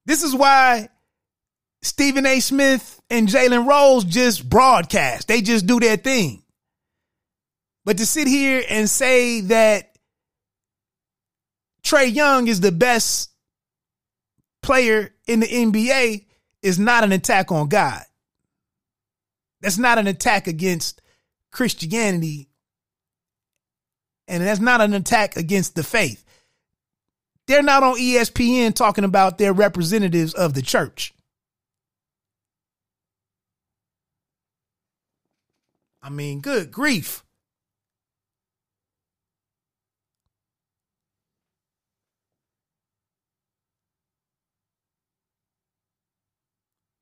This is why Stephen A. Smith and Jalen Rose just broadcast. They just do their thing. But to sit here and say that Trae Young is the best player in the NBA is not an attack on God. That's not an attack against Christianity. And that's not an attack against the faith. They're not on ESPN talking about their representatives of the church. I mean, good grief.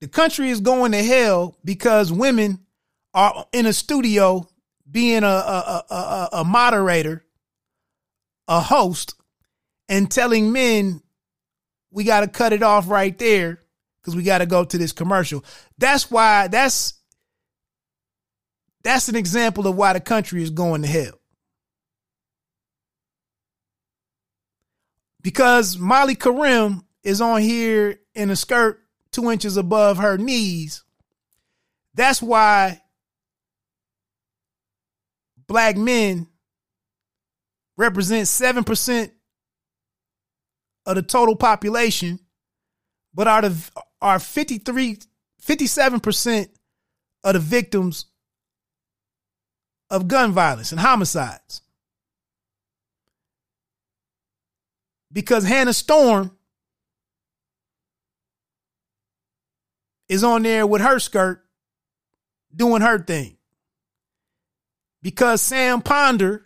The country is going to hell because women are in a studio being a, a, a, a, moderator, a host, and telling men we got to cut it off right there because we got to go to this commercial. That's why that's that's an example of why the country is going to hell. Because Molly Qerim is on here in a skirt two inches above her knees. That's why black men represent 7% of the total population, but are the are 53 57% of the victims of gun violence and homicides. Because Hannah Storm is on there with her skirt doing her thing. Because Sam Ponder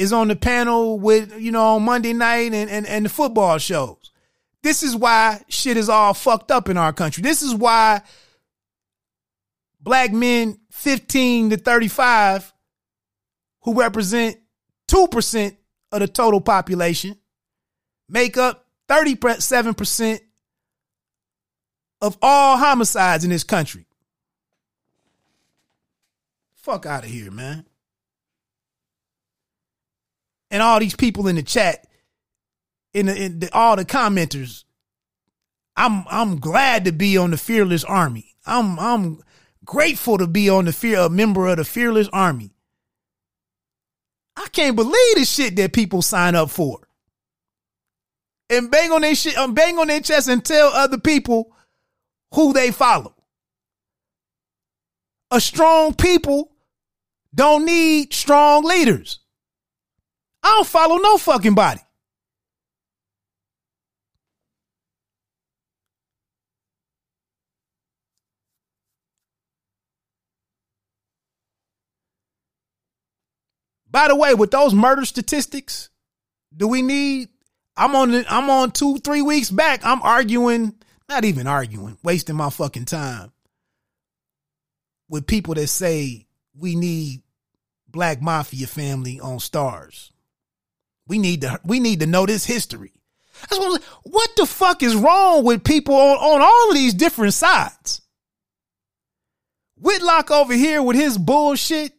is on the panel with, you know, on Monday night and, and, and the football shows. This is why shit is all fucked up in our country. This is why black men 15 to 35 who represent 2% of the total population make up 37% of all homicides in this country. Fuck out of here, man. And all these people in the chat, in, the, in the, all the commenters, I'm I'm glad to be on the fearless army. I'm I'm grateful to be on the fear a member of the fearless army. I can't believe the shit that people sign up for. And bang on their shit, um, bang on their chest and tell other people who they follow. A strong people don't need strong leaders. I don't follow no fucking body. By the way, with those murder statistics, do we need? I'm on. I'm on two, three weeks back. I'm arguing, not even arguing, wasting my fucking time with people that say we need Black Mafia family on Starz. We need to. We need to know this history. That's what. What the fuck is wrong with people on, on all of these different sides? Whitlock over here with his bullshit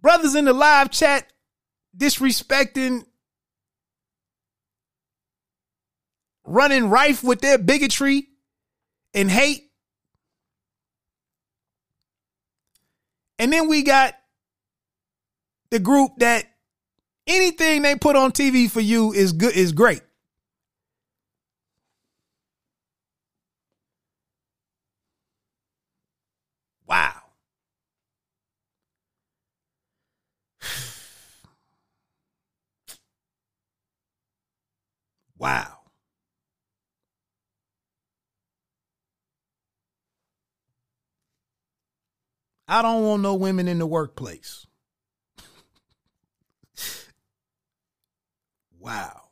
brothers in the live chat disrespecting, running rife with their bigotry and hate. And then we got the group that anything they put on TV for you is good is great. Wow. Wow. I don't want no women in the workplace. wow.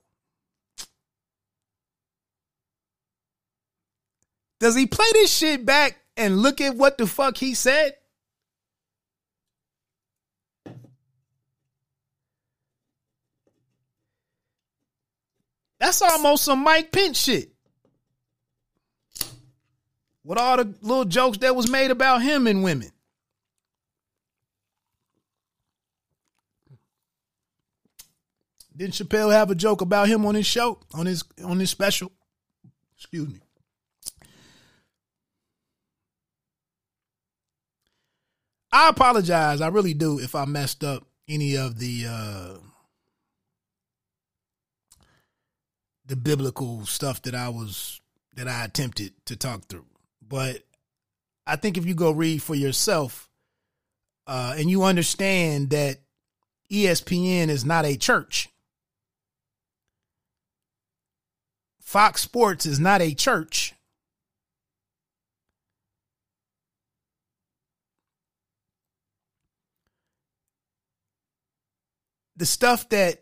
Does he play this shit back and look at what the fuck he said? That's almost some Mike Pence shit. With all the little jokes that was made about him and women. Didn't Chappelle have a joke about him on his show, on his on his special? Excuse me. I apologize. I really do if I messed up any of the uh the biblical stuff that I was that I attempted to talk through. But I think if you go read for yourself uh, and you understand that ESPN is not a church, Fox Sports is not a church. The stuff that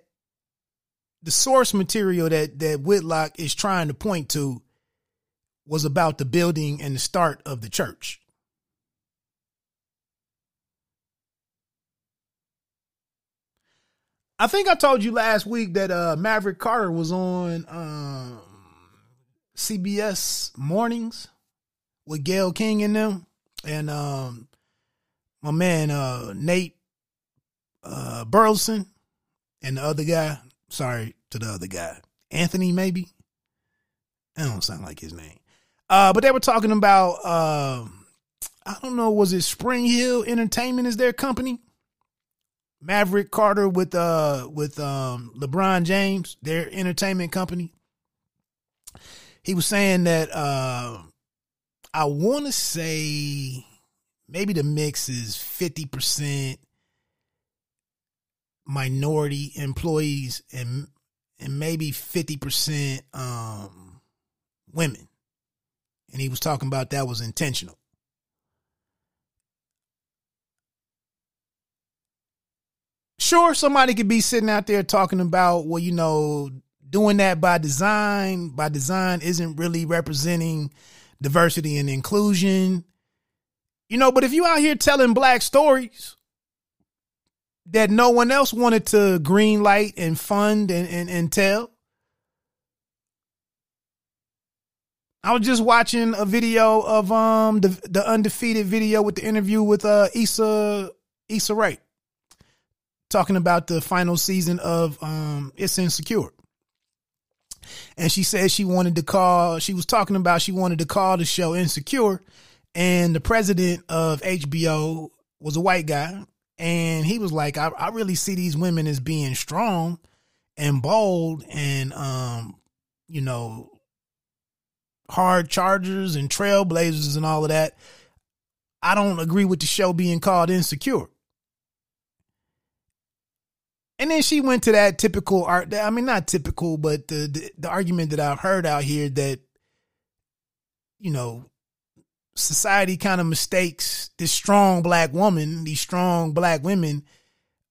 the source material that that Whitlock is trying to point to was about the building and the start of the church. I think I told you last week that uh, Maverick Carter was on um, CBS Mornings with Gayle King in them, and um, my man uh, Nate uh, Burleson and the other guy. Sorry to the other guy, Anthony. Maybe I don't sound like his name. Uh, but they were talking about uh, I don't know, was it Spring Hill Entertainment is their company? Maverick Carter with uh with um LeBron James, their entertainment company. He was saying that uh I want to say maybe the mix is 50% minority employees and and maybe 50% um women. And he was talking about that was intentional. Sure, somebody could be sitting out there talking about, well, you know, doing that by design, by design isn't really representing diversity and inclusion. You know, but if you out here telling black stories that no one else wanted to green light and fund and, and, and tell. I was just watching a video of um the the undefeated video with the interview with uh Issa Issa Rae talking about the final season of um It's Insecure. And she said she wanted to call, she was talking about she wanted to call the show Insecure. And the president of HBO was a white guy. And he was like, I, I really see these women as being strong and bold and, um, you know, hard chargers and trailblazers and all of that. I don't agree with the show being called Insecure. And then she went to that typical art. I mean, not typical, but the, the, the argument that I've heard out here that, you know, society kind of mistakes this strong black woman, these strong black women.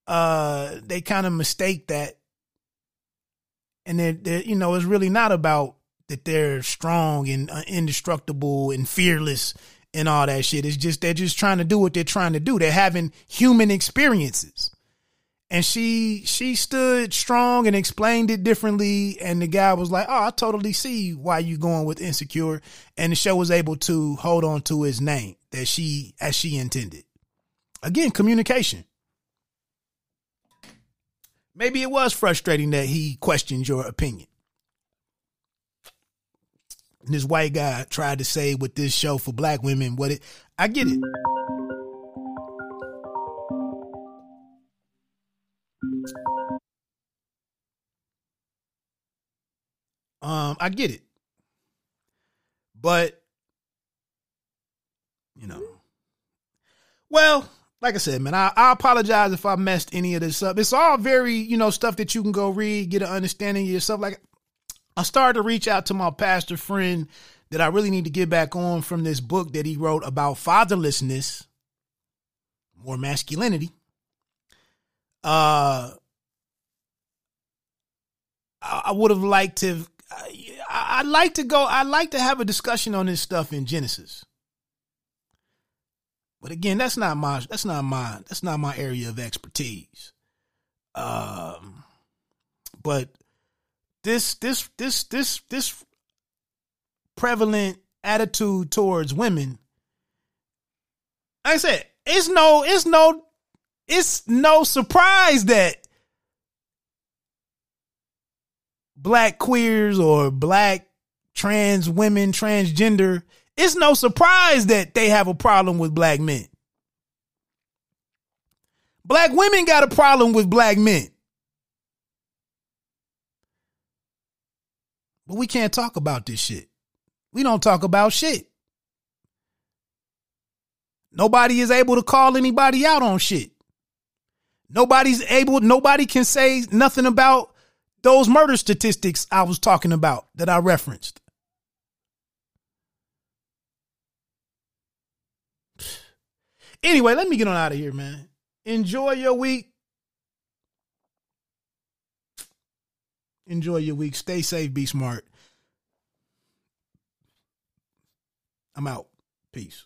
Uh, they kind of mistake that, and they're, they're, you know, it's really not about that they're strong and uh, indestructible and fearless and all that shit. It's just they're just trying to do what they're trying to do. They're having human experiences and she she stood strong and explained it differently. And the guy was like oh i totally see why you going with insecure. And the show was able to hold on to his name that she as she intended. Again communication. Maybe it was frustrating that he questioned your opinion. And this white guy tried to say with this show for black women what it i get it Um, I get it. But you know. Well, like I said, man, I, I apologize if I messed any of this up. It's all very, you know, stuff that you can go read, get an understanding of yourself. Like I started to reach out to my pastor friend that I really need to get back on from this book that he wrote about fatherlessness, more masculinity. Uh I would have liked to I'd like to go, I'd like to have a discussion on this stuff in Genesis. But again, that's not my that's not my that's not my area of expertise. Um but this this this this this prevalent attitude towards women like I said, it's no it's no it's no surprise that black queers or black trans women, transgender, it's no surprise that they have a problem with black men. Black women got a problem with black men. But we can't talk about this shit. We don't talk about shit. Nobody is able to call anybody out on shit. Nobody's able, nobody can say nothing about those murder statistics I was talking about that I referenced. Anyway, let me get on out of here, man. Enjoy your week. Enjoy your week. Stay safe. Be smart. I'm out. Peace.